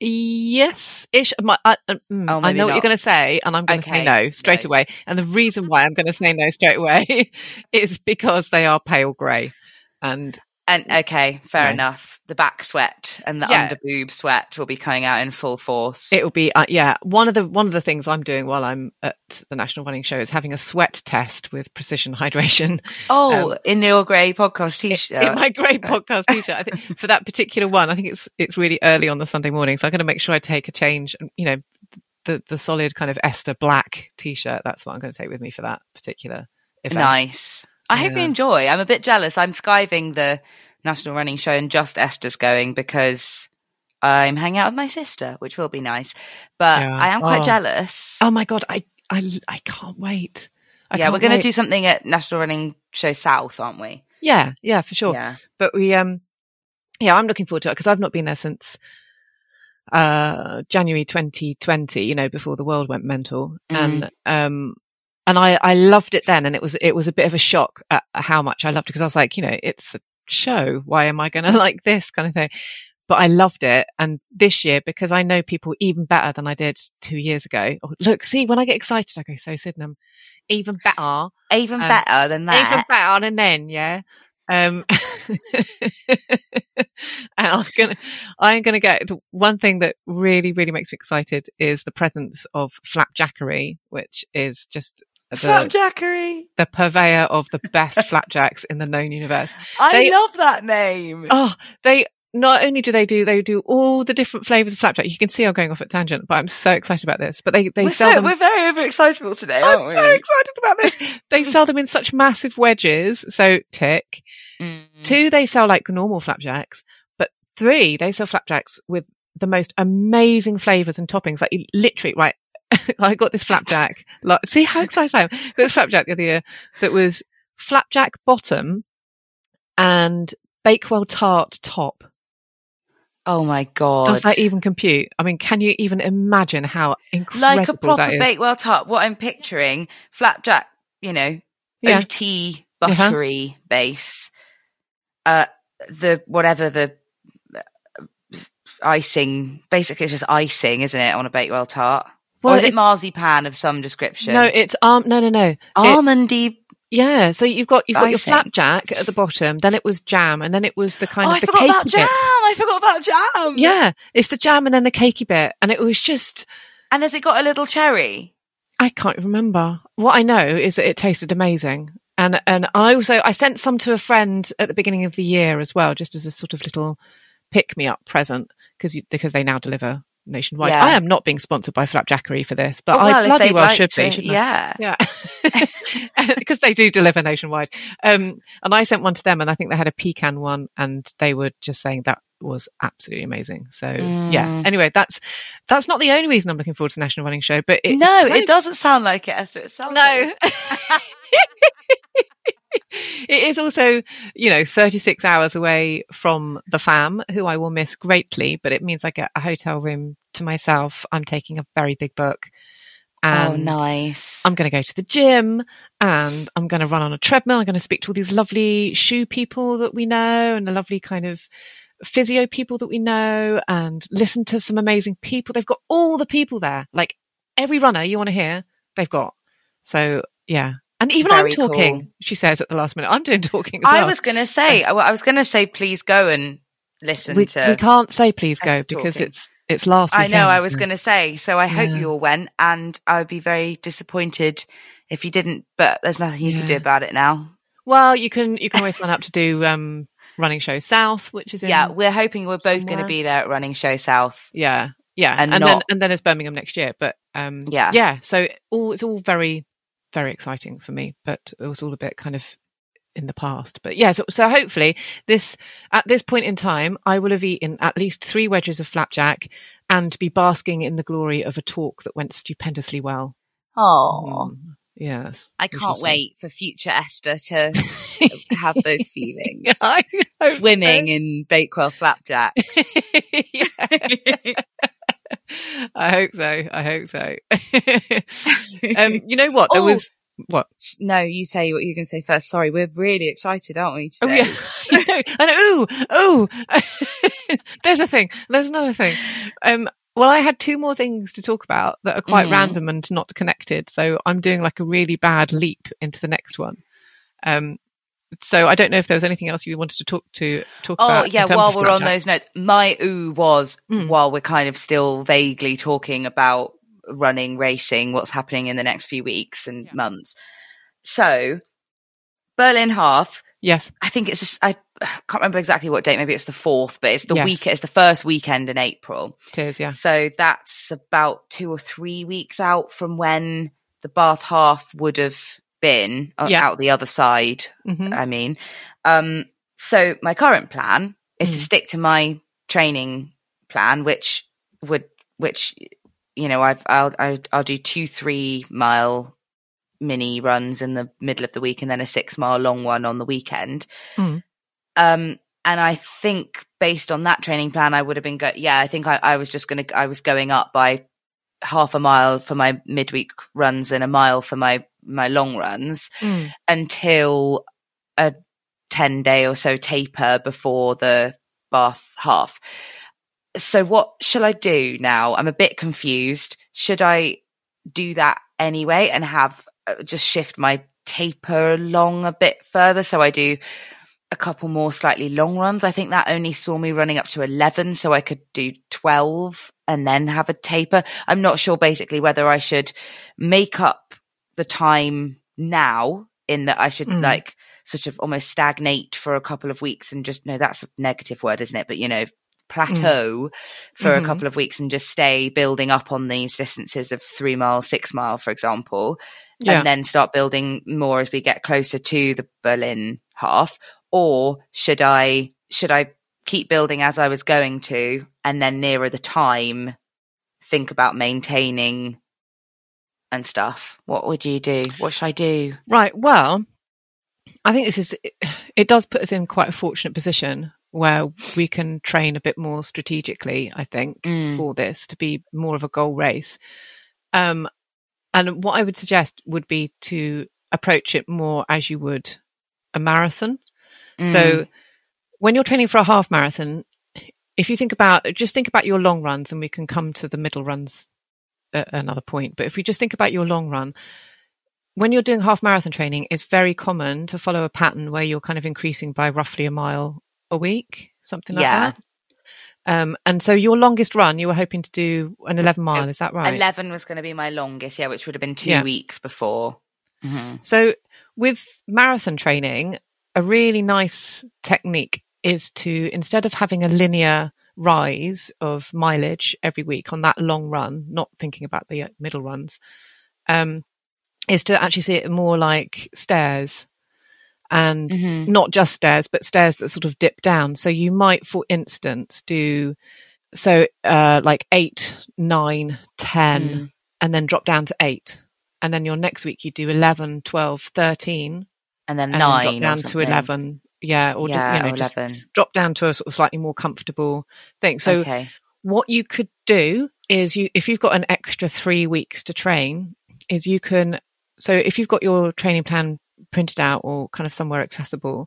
Yes, ish. My, I, uh, mm, Oh, I know what you're going to say, and I'm going to Okay, say no straight no. away. And the reason why I'm going to say no straight away [LAUGHS] is because they are pale grey, and And okay, fair Yeah. enough. The back sweat and the Yeah. under boob sweat will be coming out in full force. it will be uh, yeah. One of the one of the things I'm doing while I'm at the National Running Show is having a sweat test with precision hydration oh, um, in your grey podcast t-shirt. in my great [LAUGHS] podcast t-shirt. I think for that particular one, I think it's it's really early on the Sunday morning, so I'm going to make sure I take a change. And you know, the the solid kind of Esther black t-shirt. That's what I'm going to take with me for that particular event. nice. I hope you enjoy. I'm a bit jealous. I'm skiving the National Running Show and just Esther's going because I'm hanging out with my sister, which will be nice. But Yeah. I am quite Oh. jealous. Oh my god, I I I can't wait. I yeah, can't we're going to do something at National Running Show South, aren't we? Yeah, yeah, for sure. Yeah. But we um yeah, I'm looking forward to it because I've not been there since uh January 2020, you know, before the world went mental. And um and I I loved it then and it was it was a bit of a shock at how much I loved it because I was like, you know, it's a show. Why am I going [LAUGHS] to like this kind of thing? But I loved it. And this year, because I know people even better than I did two years ago. Oh, look, see, when I get excited, I go, so Sydenham, even better. Even Um, better than that. Even better than then, yeah. Um, [LAUGHS] and I'm gonna, I'm gonna get the one thing that really, really makes me excited is the presence of flapjackery, which is just the, Flapjackery. the purveyor of the best [LAUGHS] flapjacks in the known universe. I They- love that name. Oh, they not only do they do they do all the different flavors of flapjack. You can see I'm going off at tangent, but I'm so excited about this. But they they we're, sell so, them. we're very overexcitable today, I'm so excited about this. [LAUGHS] They sell them in such massive wedges. So tick. Mm. Two, they sell like normal flapjacks, but three, they sell flapjacks with the most amazing flavors and toppings. Like literally, right? [LAUGHS] I got this flapjack. Like, see how excited I am. I got this flapjack the other year that was flapjack bottom and Bakewell tart top. Oh my god! Does that even compute? I mean, can you even imagine how incredible like a proper? Bakewell tart? What I'm picturing, flapjack, you know, Yeah. OT Uh-huh. buttery base, uh, the whatever the uh, icing. Basically, it's just icing, isn't it, on a Bakewell tart? Well, or is it it's- marzipan of some description? No, it's um, no, no, no. It's- almondy. Yeah, so you've got you've got your flapjack at the bottom, then it was jam, and then it was the kind oh, of I the forgot about jam. bit. I forgot about jam. Yeah, it's the jam and then the cakey bit, and it was just and has it got a little cherry? I can't remember. What I know is that it tasted amazing, and and I also I sent some to a friend at the beginning of the year as well, just as a sort of little pick me up present because because they now deliver nationwide. Yeah. I am not being sponsored by Flapjackery for this, but Oh, well, I bloody well like should to, be. shouldn't I? yeah. Yeah, [LAUGHS] [LAUGHS] because they do deliver nationwide. Um, and I sent one to them, and I think they had a pecan one, and they were just saying that was absolutely amazing. So yeah. Mm. Anyway, that's that's not the only reason I'm looking forward to the National Running Show, but it, no, it doesn't sound like it, Esther. It sounds no. like- [LAUGHS] it is also, you know, 36 hours away from the fam, who I will miss greatly, but it means I get a hotel room to myself. I'm taking a very big book. Oh, and oh, nice. I'm going to go to the gym and I'm going to run on a treadmill. I'm going to speak to all these lovely shoe people that we know and the lovely kind of physio people that we know and listen to some amazing people. They've got all the people there. Like every runner you want to hear, they've got. So yeah. And even Very I'm talking, cool. she says at the last minute. I'm doing talking as I well. was going to say, I I was going to say, please go and listen we, to. we can't say please go because talking. it's it's last. I know. I was going to say. So I hope you all went, and I would be very disappointed if you didn't. But there's nothing you can do about it now. Well, you can you can always sign up to do um running show south, which is Yeah, we're hoping we're both going to be there at Running Show South. yeah yeah And and, then and then it's Birmingham next year. But um Yeah. yeah, so all it's all very very exciting for me, but it was all a bit kind of in the past. But yeah, so, so hopefully this at this point in time, I will have eaten at least three wedges of flapjack and be basking in the glory of a talk that went stupendously well. Oh, Mm, yes, I can't wait for future Esther to [LAUGHS] have those feelings. [LAUGHS] Yeah, hope so. Swimming in Bakewell flapjacks. [LAUGHS] I hope so. I hope so. [LAUGHS] um, you know what? There Oh. was what? no, you say what you're going to say first. Sorry, we're really excited, aren't we? Oh yeah, [LAUGHS] I know. And ooh, ooh. [LAUGHS] There's a thing. There's another thing. Um, well, I had two more things to talk about that are quite Mhm. random and not connected. So I'm doing like a really bad leap into the next one. Um, so I don't know if there was anything else you wanted to talk to talk Oh about. in yeah, while we're on those notes, my ooh was Mm. while we're kind of still vaguely talking about running, racing, what's happening in the next few weeks and Yeah. months. So Berlin half, Yes. I think it's I can't remember exactly what date. Maybe it's the fourth, but it's the Yes. week. It's the first weekend in April. It is, yeah. So that's about two or three weeks out from when the Bath half would have been uh, Yeah. out the other side. hmm I mean, um, so my current plan is to Mm. stick to my training plan, which would, which, you know, I've, I'll, I'll, I'll do two, three mile mini runs in the middle of the week and then a six mile long one on the weekend. Mm. Um, and I think based on that training plan, I would have been go. Yeah, I think I, I was just going to. I was going up by half a mile for my midweek runs and a mile for my my long runs Mm. until a 10 day or so taper before the Bath half. So what shall I do now? I'm a bit confused. Should I do that anyway and have uh, just shift my taper along a bit further so I do a couple more slightly long runs? I think that only saw me running up to 11 so I could do 12 and then have a taper. I'm not sure basically whether I should make up the time now in that I should Mm. like sort of almost stagnate for a couple of weeks and just no that's a negative word isn't it but you know plateau for Mhm. a couple of weeks and just stay building up on these distances of 3 mile 6 mile for example Yeah. and then start building more as we get closer to the Berlin half or should I should I keep building as I was going to and then nearer the time think about maintaining and stuff what would you do what should I do Right. Well, I think this is, it does put us in quite a fortunate position where we can train a bit more strategically, I think, Mm. for this to be more of a goal race. Um, and what I would suggest would be to approach it more as you would a marathon. Mm. So when you're training for a half marathon, if you think about just think about your long runs, and we can come to the middle runs at another point. But if we just think about your long run, when you're doing half marathon training, it's very common to follow a pattern where you're kind of increasing by roughly a mile a week, something like Yeah. that. Um, and so your longest run, you were hoping to do an 11 mile, is that right? 11 was going to be my longest yeah which would have been 2 Yeah. weeks before Mhm. So with marathon training, a really nice technique is to instead of having a linear rise of mileage every week on that long run, not thinking about the uh, middle runs, um, is to actually see it more like stairs and Mhm. not just stairs, but stairs that sort of dip down. So you might, for instance, do so uh, like eight, nine, ten, Mm. and then drop down to eight. And then your next week you do 11, 12, 13, and then and 9 then drop down to 11. Yeah, or yeah you know, or just 11 drop down to a sort of slightly more comfortable thing. So okay what you could do is you if you've got an extra three weeks to train is you can so if you've got your training plan printed out or kind of somewhere accessible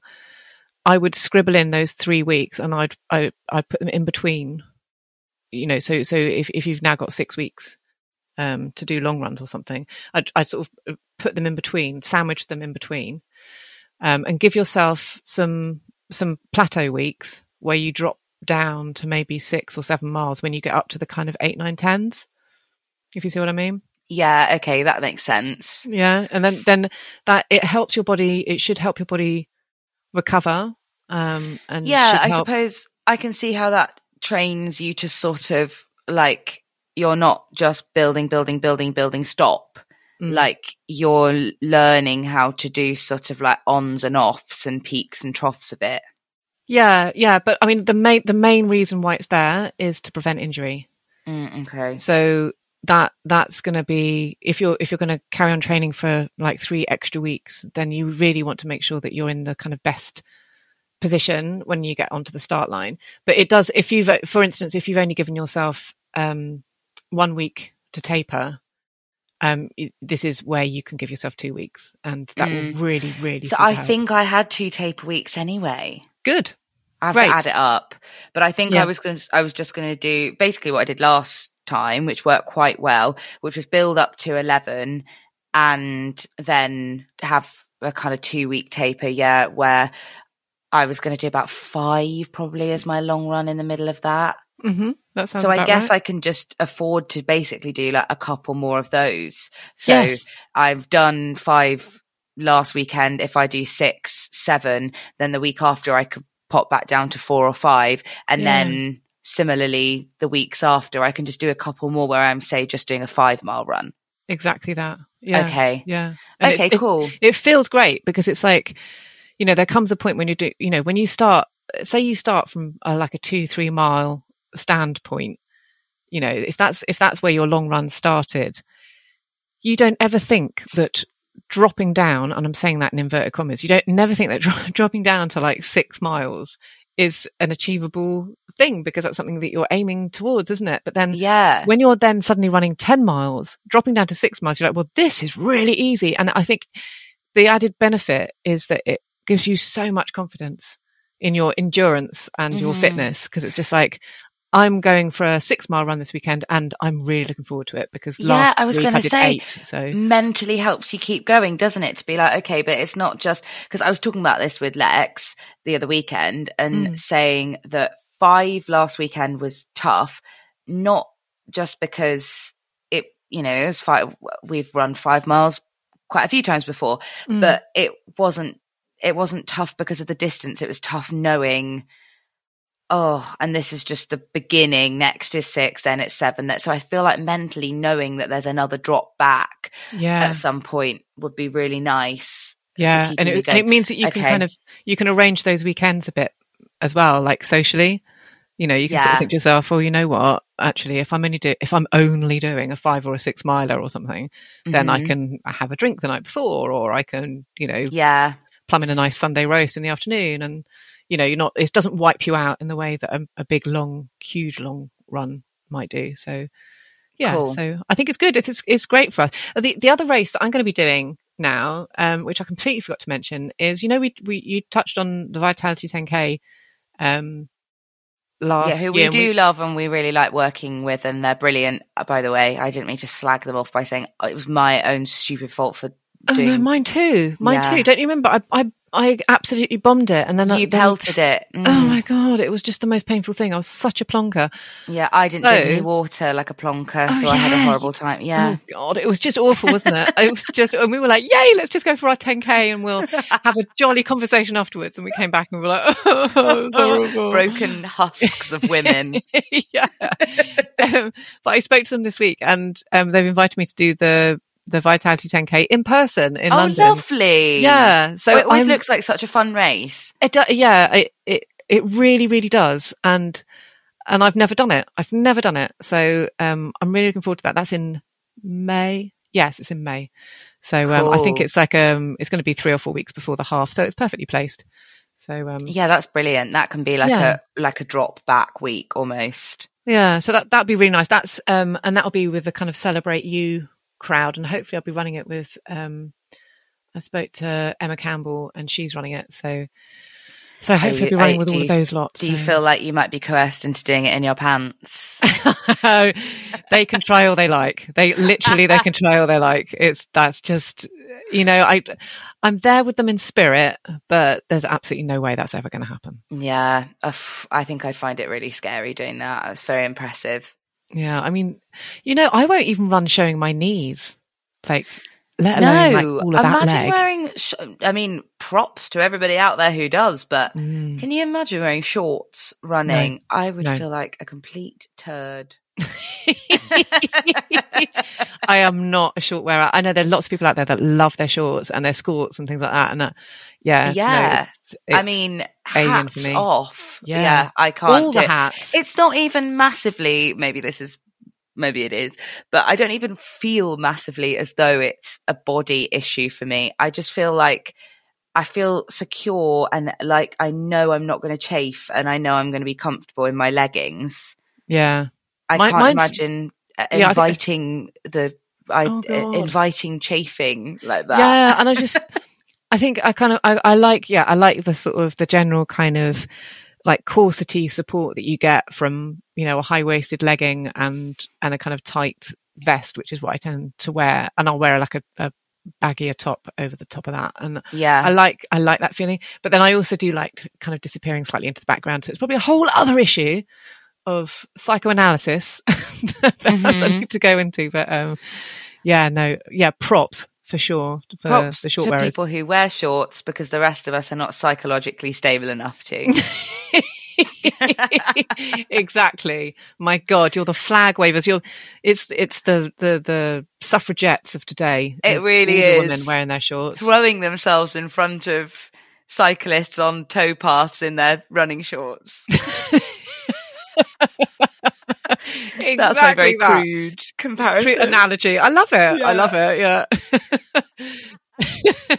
i would scribble in those three weeks and i'd I, i'd put them in between you know so so if, if you've now got six weeks um to do long runs or something i'd, I'd sort of uh, put them in between sandwich them in between um and give yourself some some plateau weeks where you drop down to maybe six or seven miles when you get up to the kind of eight, nine, tens. If you see what I mean. Yeah, okay, that makes sense. Yeah, and then then that it helps your body. It should help your body recover. Um, and Yeah, I help- suppose I can see how that trains you to sort of like you're not just building, building, building, building, stop. Mm. Like you're learning how to do sort of like ons and offs and peaks and troughs a bit. Yeah, yeah, but I mean the main the main reason why it's there is to prevent injury. Mm, okay. So that that's going to be if you're if you're going to carry on training for like three extra weeks, then you really want to make sure that you're in the kind of best position when you get onto the start line. But it does if you've for instance if you've only given yourself um, one week to taper. Um, this is where you can give yourself two weeks, and that Mm. will really, really. So I help. think I had two taper weeks anyway. good. I have Great. to add it up. But I think Yeah. I was going I was just going to do basically what I did last time, which worked quite well, which was build up to 11 and then have a kind of two week taper. Yeah. Where I was going to do about five probably as my long run in the middle of that. Hmm That sounds. so I guess right. I can just afford to basically do like a couple more of those. So Yes. I've done five last weekend. If I do six, seven, then the week after I could pop back down to four or five. And Yeah. then similarly, the weeks after, I can just do a couple more where I'm, say, just doing a five mile run. exactly that. Yeah. Okay. Yeah. And okay, it- cool. it feels great because it's like you know there comes a point when you do you know when you start say you start from uh, like a two three mile standpoint you know if that's if that's where your long run started you don't ever think that dropping down and i'm saying that in inverted commas you don't never think that dro- [LAUGHS] dropping down to like six miles is an achievable thing because that's something that you're aiming towards isn't it but then Yeah. when you're then suddenly running 10 miles, dropping down to six miles, you're like, well, this is really easy. And I think the added benefit is that it gives you so much confidence in your endurance and your Mhm. fitness because it's just like, I'm going for a six mile run this weekend and I'm really looking forward to it because Yeah, last I was gonna say, eight. So mentally helps you keep going, doesn't it? To be like, okay, but it's not just because I was talking about this with Lex the other weekend and Mm. saying that five last weekend was tough, not just because it, you know, it was five, we've run five miles quite a few times before, Mm. but it wasn't, it wasn't tough because of the distance. It was tough knowing, oh, and this is just the beginning. Next is six, then it's seven. That so I feel like mentally knowing that there's another drop back yeah. at some point would be really nice. Yeah, and it, and it means that you can kind of you can arrange those weekends a bit as well, like socially. You know, you can sort of think to yourself, "Well, you know what? Actually, if I'm only do if I'm only doing a five or a six miler or something, then I Mhm. can have a drink the night before, or I can, you know, Yeah, plum in a nice Sunday roast in the afternoon, and you know, you're not. It doesn't wipe you out in the way that a, a big, long, huge, long run might do. So, yeah. Cool. So I think it's good. It's it's, it's great for us. Uh, The the other race that I'm going to be doing now, um, which I completely forgot to mention, is you know we we you touched on the Vitality 10k. Um, last yeah, who we do love and we really like working with, and they're brilliant. Uh, By the way, I didn't mean to slag them off by saying uh, it was my own stupid fault for Oh no, mine too. Mine Yeah. too. Don't you remember? I I I absolutely bombed it, and then you then- pelted it. Oh Mm. my god, it was just the most painful thing. I was such a plonker. Yeah, I didn't drink any water like a plonker, Oh, so I had a horrible time. Yeah. Oh god, it was just awful, wasn't it? it was just, and we were like, "Yay, let's just go for our 10k, and we'll have a jolly conversation afterwards." And we came back and we were like, [LAUGHS] [LAUGHS] "Oh, horrible." Broken husks of women. [LAUGHS] yeah. um, but I spoke to them this week, and um, they've invited me to do the the Vitality 10k in person in oh, London. lovely. Yeah, so So it always I'm- looks like such a fun race. It do, yeah, it, it it really really does, and and I've never done it. I've never done it, so um, I'm really looking forward to that. That's in May. Yes, it's in May. So um, I think it's like um, it's going to be three or four weeks before the half, so it's perfectly placed. So um, Yeah, that's brilliant. That can be like Yeah. a like a drop back week almost. yeah, so that that'd be really nice. That's um, and that'll be with the kind of celebrate you crowd, and hopefully I'll be running it with um, I spoke to Emma Campbell, and she's running it, so. So hopefully I'll be running with all you- of those lots. Do you feel like you might be coerced into doing it in your pants? [LAUGHS] they can try all they like. They literally they can try all they like. It's that's just you know I I'm there with them in spirit, but there's absolutely no way that's ever going to happen. Yeah, I think I'd find it really scary doing that. It's very impressive. Yeah, I mean, you know, I won't even run showing my knees. Like let alone no, like, all of imagine that leg. wearing. Sh- I mean, props to everybody out there who does, but mm. can you imagine wearing shorts running? No, I would no. feel like a complete turd. I am not a short wearer. I know there are lots of people out there that love their shorts and their skirts and things like that. And yeah, yeah. it's, it's I mean, hats off. Yeah. yeah. I can't. All the it. hats. It's not even massively. Maybe this is maybe it is, but I don't even feel massively as though it's a body issue for me. I just feel like I feel secure and like I know I'm not going to chafe and I know I'm going to be comfortable in my leggings. Yeah. I my, can't imagine uh, yeah, inviting the I, oh uh, inviting chafing like that. Yeah, and I just I think I kind of I, I like yeah I like the sort of the general kind of like corsety support that you get from you know a high waisted legging and and a kind of tight vest, which is what I tend to wear, and I'll wear like a, a baggier top over the top of that. And yeah. I like i like that feeling. But then i also do like kind of disappearing slightly into the background. So it's probably a whole other issue of psychoanalysis [LAUGHS] that mm-hmm. i need to go into but um yeah no yeah props for sure for props the short to wearers. people who wear shorts because the rest of us are not psychologically stable enough to [LAUGHS] [LAUGHS] exactly. My God, you're the flag wavers. You're it's it's the the the suffragettes of today. It really is. Women wearing their shorts, throwing themselves in front of cyclists on towpaths in their running shorts. [LAUGHS] exactly That's my very that. crude comparison crude analogy. I love it. Yeah. I love it. Yeah. [LAUGHS]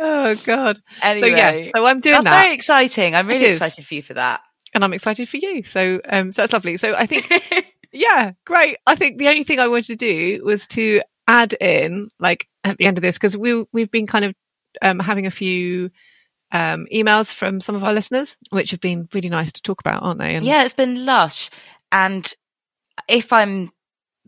oh god. Anyway, so yeah, so I'm doing that's that. very exciting. I'm really excited for you for that, and I'm excited for you. So, um, so that's lovely. So I think, [LAUGHS] yeah, great. I think the only thing I wanted to do was to add in, like, at the end of this, because we we've been kind of um, having a few um, emails from some of our listeners, which have been really nice to talk about, aren't they? And yeah, it's been lush. And if I'm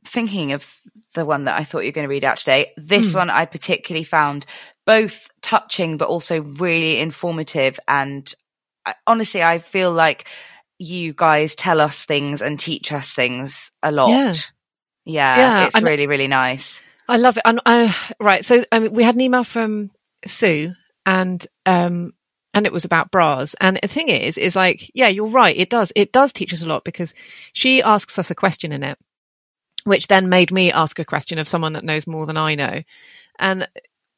thinking of the one that I thought you were going to read out today, this mm. one I particularly found both touching but also really informative. And I, honestly, I feel like you guys tell us things and teach us things a lot. Yeah, yeah, yeah it's really, really nice. I love it. And I, right, so um, we had an email from Sue, and um, and it was about bras. And the thing is, is like, yeah, you're right. It does. It does teach us a lot because she asks us a question in it, which then made me ask a question of someone that knows more than I know. And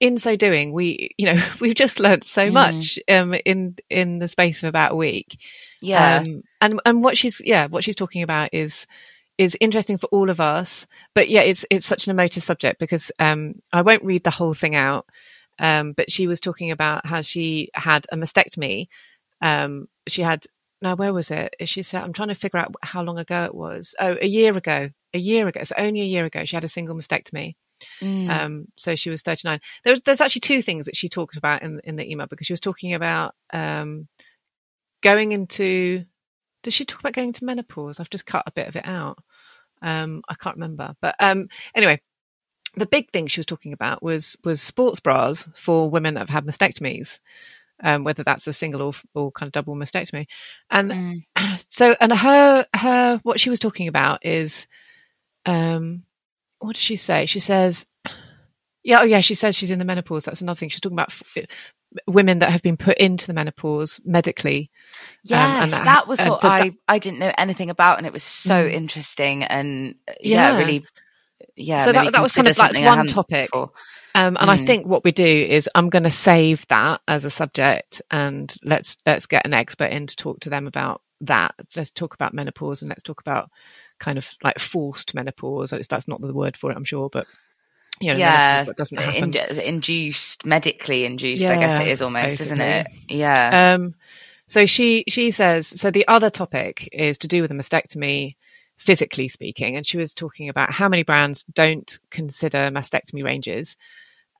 in so doing, we, you know, [LAUGHS] we've just learned so mm. much um, in in the space of about a week. Yeah, um, and and what she's yeah what she's talking about is is interesting for all of us. But yeah, it's it's such an emotive subject because um, I won't read the whole thing out. Um, but she was talking about how she had a mastectomy. Um, she had now where was it? She said, I'm trying to figure out how long ago it was. Oh, a year ago. A year ago. So only a year ago, she had a single mastectomy. Mm. Um, so she was 39. There, there's actually two things that she talked about in in the email because she was talking about um, going into. Does she talk about going to menopause? I've just cut a bit of it out. Um, I can't remember, but um, anyway, the big thing she was talking about was was sports bras for women that have had mastectomies. Um, whether that's a single or, or kind of double mastectomy, and mm. [CLEARS THROAT] so and her her what she was talking about is um, what does she say? She says, yeah, oh yeah, she says she's in the menopause. That's another thing. She's talking about f- women that have been put into the menopause medically. Yes, um, that, that, was what so I that, I didn't know anything about, and it was so mm. interesting and yeah, yeah, really, yeah. So that, that was kind of like one topic. Um, and mm. I think what we do is I'm going to save that as a subject, and let's let's get an expert in to talk to them about that. Let's talk about menopause, and let's talk about kind of like forced menopause. That's not the word for it, I'm sure, but you know, yeah, doesn't happen. In, induced, medically induced. Yeah, I guess it is almost, basically. isn't it? Yeah. Um, so she she says so. The other topic is to do with a mastectomy, physically speaking, and she was talking about how many brands don't consider mastectomy ranges.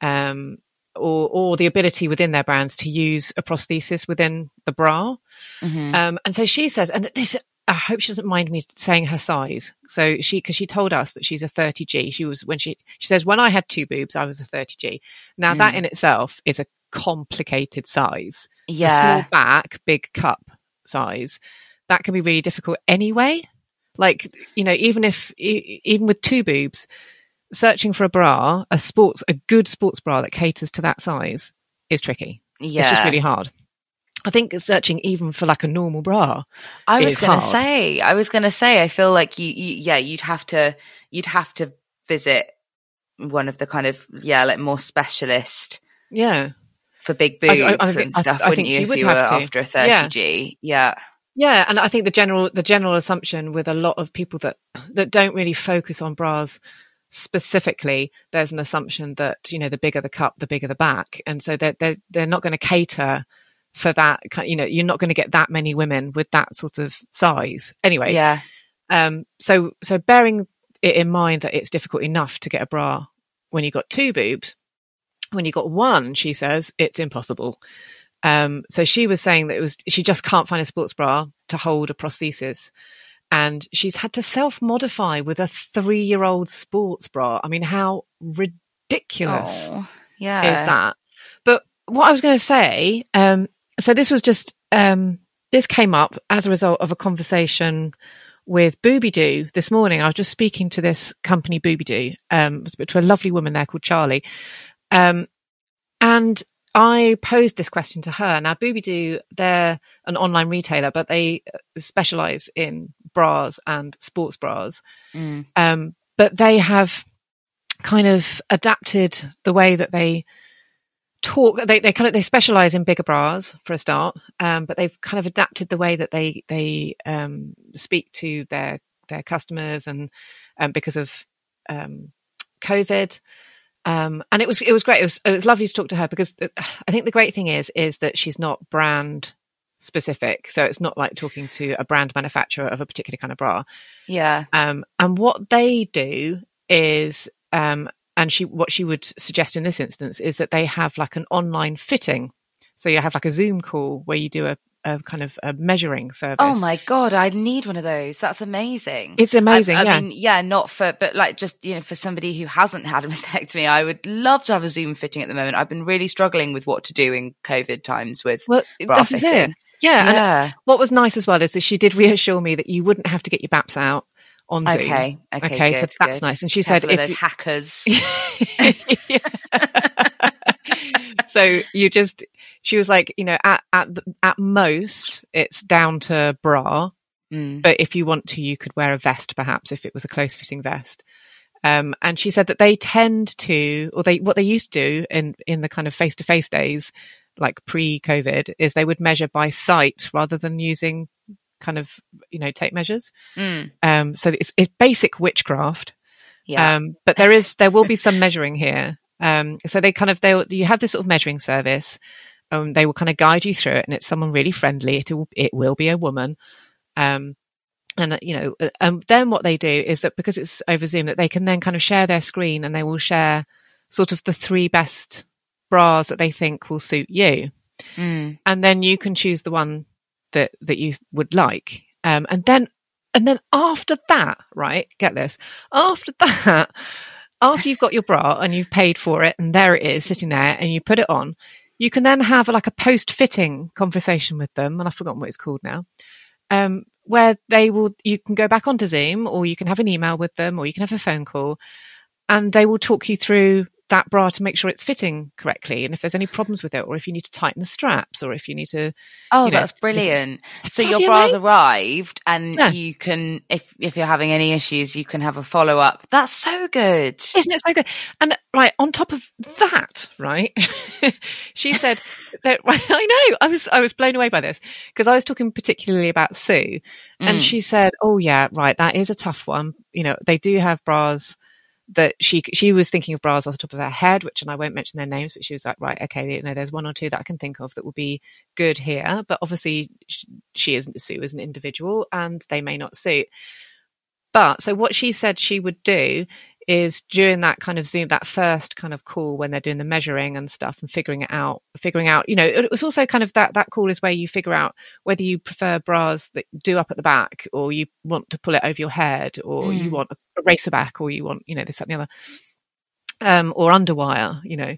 Um, or, or the ability within their brands to use a prosthesis within the bra. Mm-hmm. Um, and so she says, and this I hope she doesn't mind me saying her size. So she, because she told us that she's a 30G. She was when she she says when I had two boobs, I was a 30G. Now that Mm. in itself is a complicated size. A Yeah. small back, big cup size. That can be really difficult anyway. Like you know, even if even with two boobs, searching for a bra, a sports, a good sports bra that caters to that size is tricky. Yeah. It's just really hard. I think searching even for like a normal bra. I was going to say, I was going to say, I feel like you, you, yeah, you'd have to, you'd have to visit one of the kind of, yeah, like more specialist Yeah. for big boobs I- I and I- stuff, I wouldn't you? you If would you were after a 30G. Yeah. Yeah, and I think the general the general assumption with a lot of people that that don't really focus on bras specifically, there's an assumption that you know the bigger the cup, the bigger the back, and so they're they're, they're not going to cater for that. You know, you're not going to get that many women with that sort of size anyway. Yeah. Um. So so bearing it in mind that it's difficult enough to get a bra when you've got two boobs, when you've got one, she says it's impossible. Um, so she was saying that it was she just can't find a sports bra to hold a prosthesis, and she's had to self modify with a three year old sports bra. I mean, how ridiculous Oh, yeah. is that? But what I was going to say, um, so this was just um, this came up as a result of a conversation with Boobydoo this morning. I was just speaking to this company, Boobydoo, um, to a lovely woman there called Charlie, um, and I posed this question to her. Now, Boobydoo, they're an online retailer, but they specialize in bras and sports bras. Mm. Um, but they have kind of adapted the way that they talk. They, they kind of they specialize in bigger bras for a start, um, but they've kind of adapted the way that they they um, speak to their their customers and um, because of um, COVID. Um, and it was it was great. It was it was lovely to talk to her because uh, I think the great thing is is that she's not brand specific, so it's not like talking to a brand manufacturer of a particular kind of bra. Yeah. Um, and what they do is, um, and she what she would suggest in this instance is that they have like an online fitting. So you have like a Zoom call where you do a, a kind of a measuring service. Oh my God. I need one of those. That's amazing. It's amazing. I, I yeah. mean, yeah, not for, but like just, you know, for somebody who hasn't had a [LAUGHS] mastectomy, I would love to have a Zoom fitting at the moment. I've been really struggling with what to do in COVID times with well, bra fitting. Yeah. And Yeah. what was nice as well is that she did reassure me that you wouldn't have to get your baps out on Zoom. Okay. Okay. Okay, so that's good. nice. And she Careful said of if those hackers. [LAUGHS] [LAUGHS] so you just she was like you know at at at most it's down to bra Mm. but if you want to you could wear a vest perhaps if it was a close fitting vest um, and she said that they tend to or they what they used to do in in the kind of face to face days like pre covid is they would measure by sight rather than using kind of you know tape measures Mm. um, so it's, it's basic witchcraft Yeah. um, but there is there will be some measuring here. Um, so they kind of they you have this sort of measuring service. Um, they will kind of guide you through it, and it's someone really friendly. It will it will be a woman. Um, and uh, you know, uh, um, then what they do is that because it's over Zoom, that they can then kind of share their screen, and they will share sort of the three best bras that they think will suit you Mm. and then you can choose the one that that you would like um and then and then after that right get this after [LAUGHS] that after you've got your bra and you've paid for it and there it is sitting there and you put it on you can then have like a post fitting conversation with them and i've forgotten what it's called now um where they will you can go back onto zoom or you can have an email with them or you can have a phone call and they will talk you through that bra to make sure it's fitting correctly and if there's any problems with it or if you need to tighten the straps or if you need to Oh, you know, that's brilliant. So bloody your bra's arrived and Yeah. you can, if, if you're having any issues, you can have a follow up. That's so good. isn't it so good and right on top of that right [LAUGHS] she said that [LAUGHS] i know i was i was blown away by this because i was talking particularly about sue and Mm. she said oh yeah right that is a tough one you know they do have bras that she she was thinking of bras off the top of her head which and i won't mention their names but she was like right okay you know there's one or two that i can think of that will be good here. But obviously sh- she isn't sue as an individual and they may not suit. But so what she said she would do is during that kind of zoom that first kind of call when they're doing the measuring and stuff and figuring it out figuring out you know it was also kind of that that call is where you figure out whether you prefer bras that do up at the back or you want to pull it over your head or mm. you want a, racer back or you want you know this that and the other um or underwire you know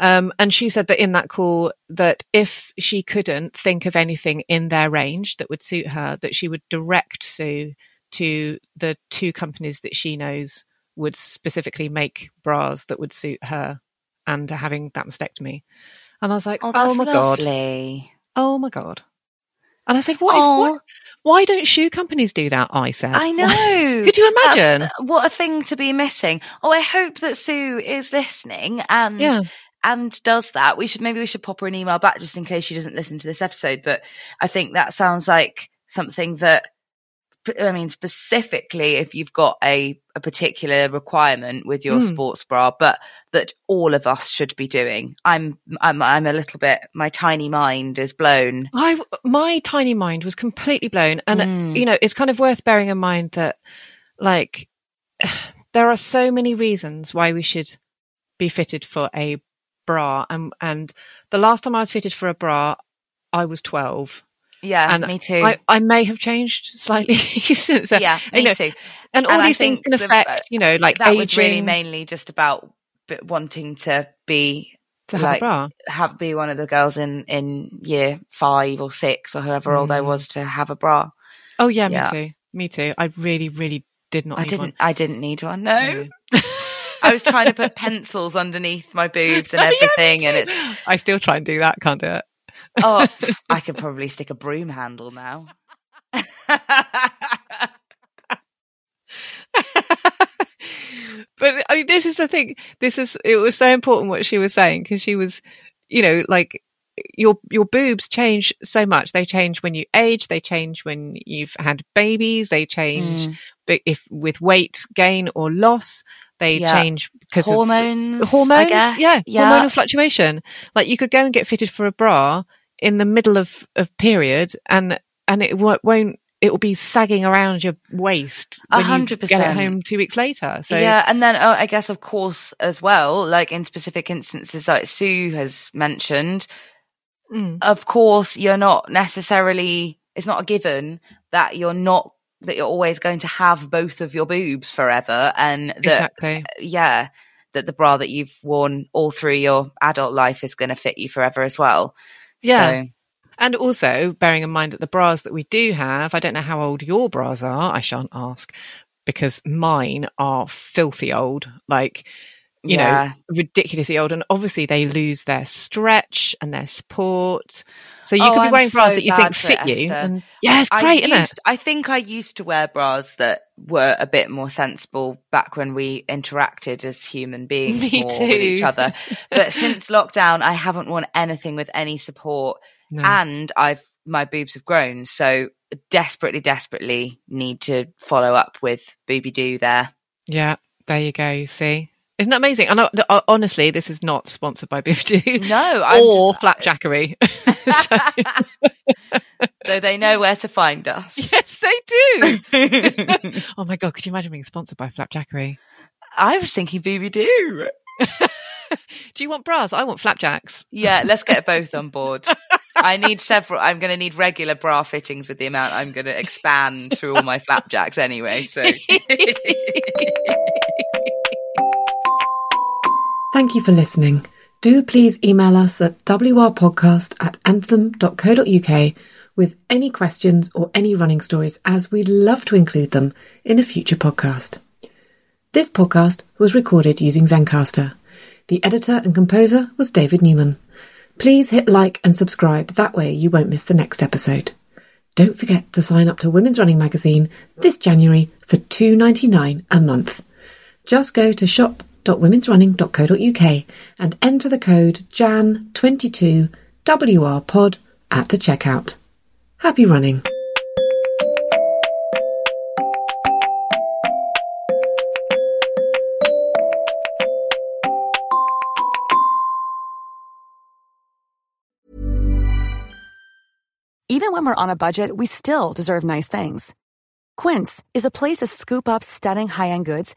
um, and she said that in that call that if she couldn't think of anything in their range that would suit her, that she would direct Sue to the two companies that she knows would specifically make bras that would suit her and having that mastectomy. And I was like, oh, oh my lovely. god, oh my god. And I said, what, if, what, why don't shoe companies do that? I said, I know. [LAUGHS] Could you imagine? That's, what a thing to be missing. Oh, I hope that Sue is listening and yeah. and does that. We should maybe we should pop her an email back just in case she doesn't listen to this episode. But I think that sounds like something that I mean, specifically if you've got a, a particular requirement with your mm. sports bra, but that all of us should be doing. I'm, I'm, I'm a little bit, my tiny mind is blown. I, my tiny mind was completely blown. And, mm. you know, it's kind of worth bearing in mind that like [SIGHS] there are so many reasons why we should be fitted for a bra. And, and the last time I was fitted for a bra, I was 12 yeah, and me too. I, I may have changed slightly [LAUGHS] since then. Yeah, me you know, too. And all and these things can affect, the, you know, like that aging. was really mainly just about wanting to be to like, have, have be one of the girls in in year five or six or however mm. old I mm. was to have a bra. Oh yeah, yeah, me too. Me too. I really, really did not. I didn't. One. I didn't need one. No. no. [LAUGHS] I was trying to put pencils underneath my boobs and [LAUGHS] everything, and it's. I still try and do that. Can't do it oh, [LAUGHS] I could probably stick a broom handle now. but I mean, this is the thing. This is it was so important what she was saying because she was, you know, like your your boobs change so much. They change when you age. They change when you've had babies. They change mm. if with weight gain or loss. They yeah. change because hormones, of hormones. Yeah, yeah, hormonal fluctuation. Like you could go and get fitted for a bra in the middle of, of period and and it won't it will be sagging around your waist when 100%. you get it home two weeks later. So yeah, and then oh, I guess of course as well, like in specific instances, like Sue has mentioned, mm. of course you're not necessarily. It's not a given that you're not that you're always going to have both of your boobs forever, and that exactly. yeah, that the bra that you've worn all through your adult life is going to fit you forever as well. Yeah. So. And also bearing in mind that the bras that we do have, I don't know how old your bras are. I shan't ask because mine are filthy old. Like, you yeah. know, ridiculously old. And obviously they lose their stretch and their support. So you oh, could be wearing I'm bras so that you think fit it, you. And yeah, it's great, I isn't used, it? I think I used to wear bras that were a bit more sensible back when we interacted as human [LAUGHS] beings Me more too. with each other. But [LAUGHS] since lockdown, I haven't worn anything with any support. No. And I've my boobs have grown. So desperately, desperately need to follow up with Boobydoo there. Yeah, there you go. See, isn't that amazing? And uh, honestly, this is not sponsored by Boohoo. No, I'm [LAUGHS] or just... Flapjackery. [LAUGHS] so [LAUGHS] they know where to find us. Yes, they do. oh my god, could you imagine being sponsored by Flapjackery? I was thinking Boobydoo. do you want bras? I want flapjacks. Yeah, let's get both on board. I need several. I'm going to need regular bra fittings with the amount I'm going to expand through all my flapjacks anyway. So. Thank you for listening. Do please email us at wrpodcast at anthem.co.uk with any questions or any running stories, as we'd love to include them in a future podcast. This podcast was recorded using Zencastr. The editor and composer was David Newman. Please hit like and subscribe, that way you won't miss the next episode. Don't forget to sign up to Women's Running Magazine this January for $2.99 a month. Just go to shop www.womensrunning.co.uk and enter the code JAN22WRPOD at the checkout. Happy running! Even when we're on a budget, we still deserve nice things. Quince is a place to scoop up stunning high end goods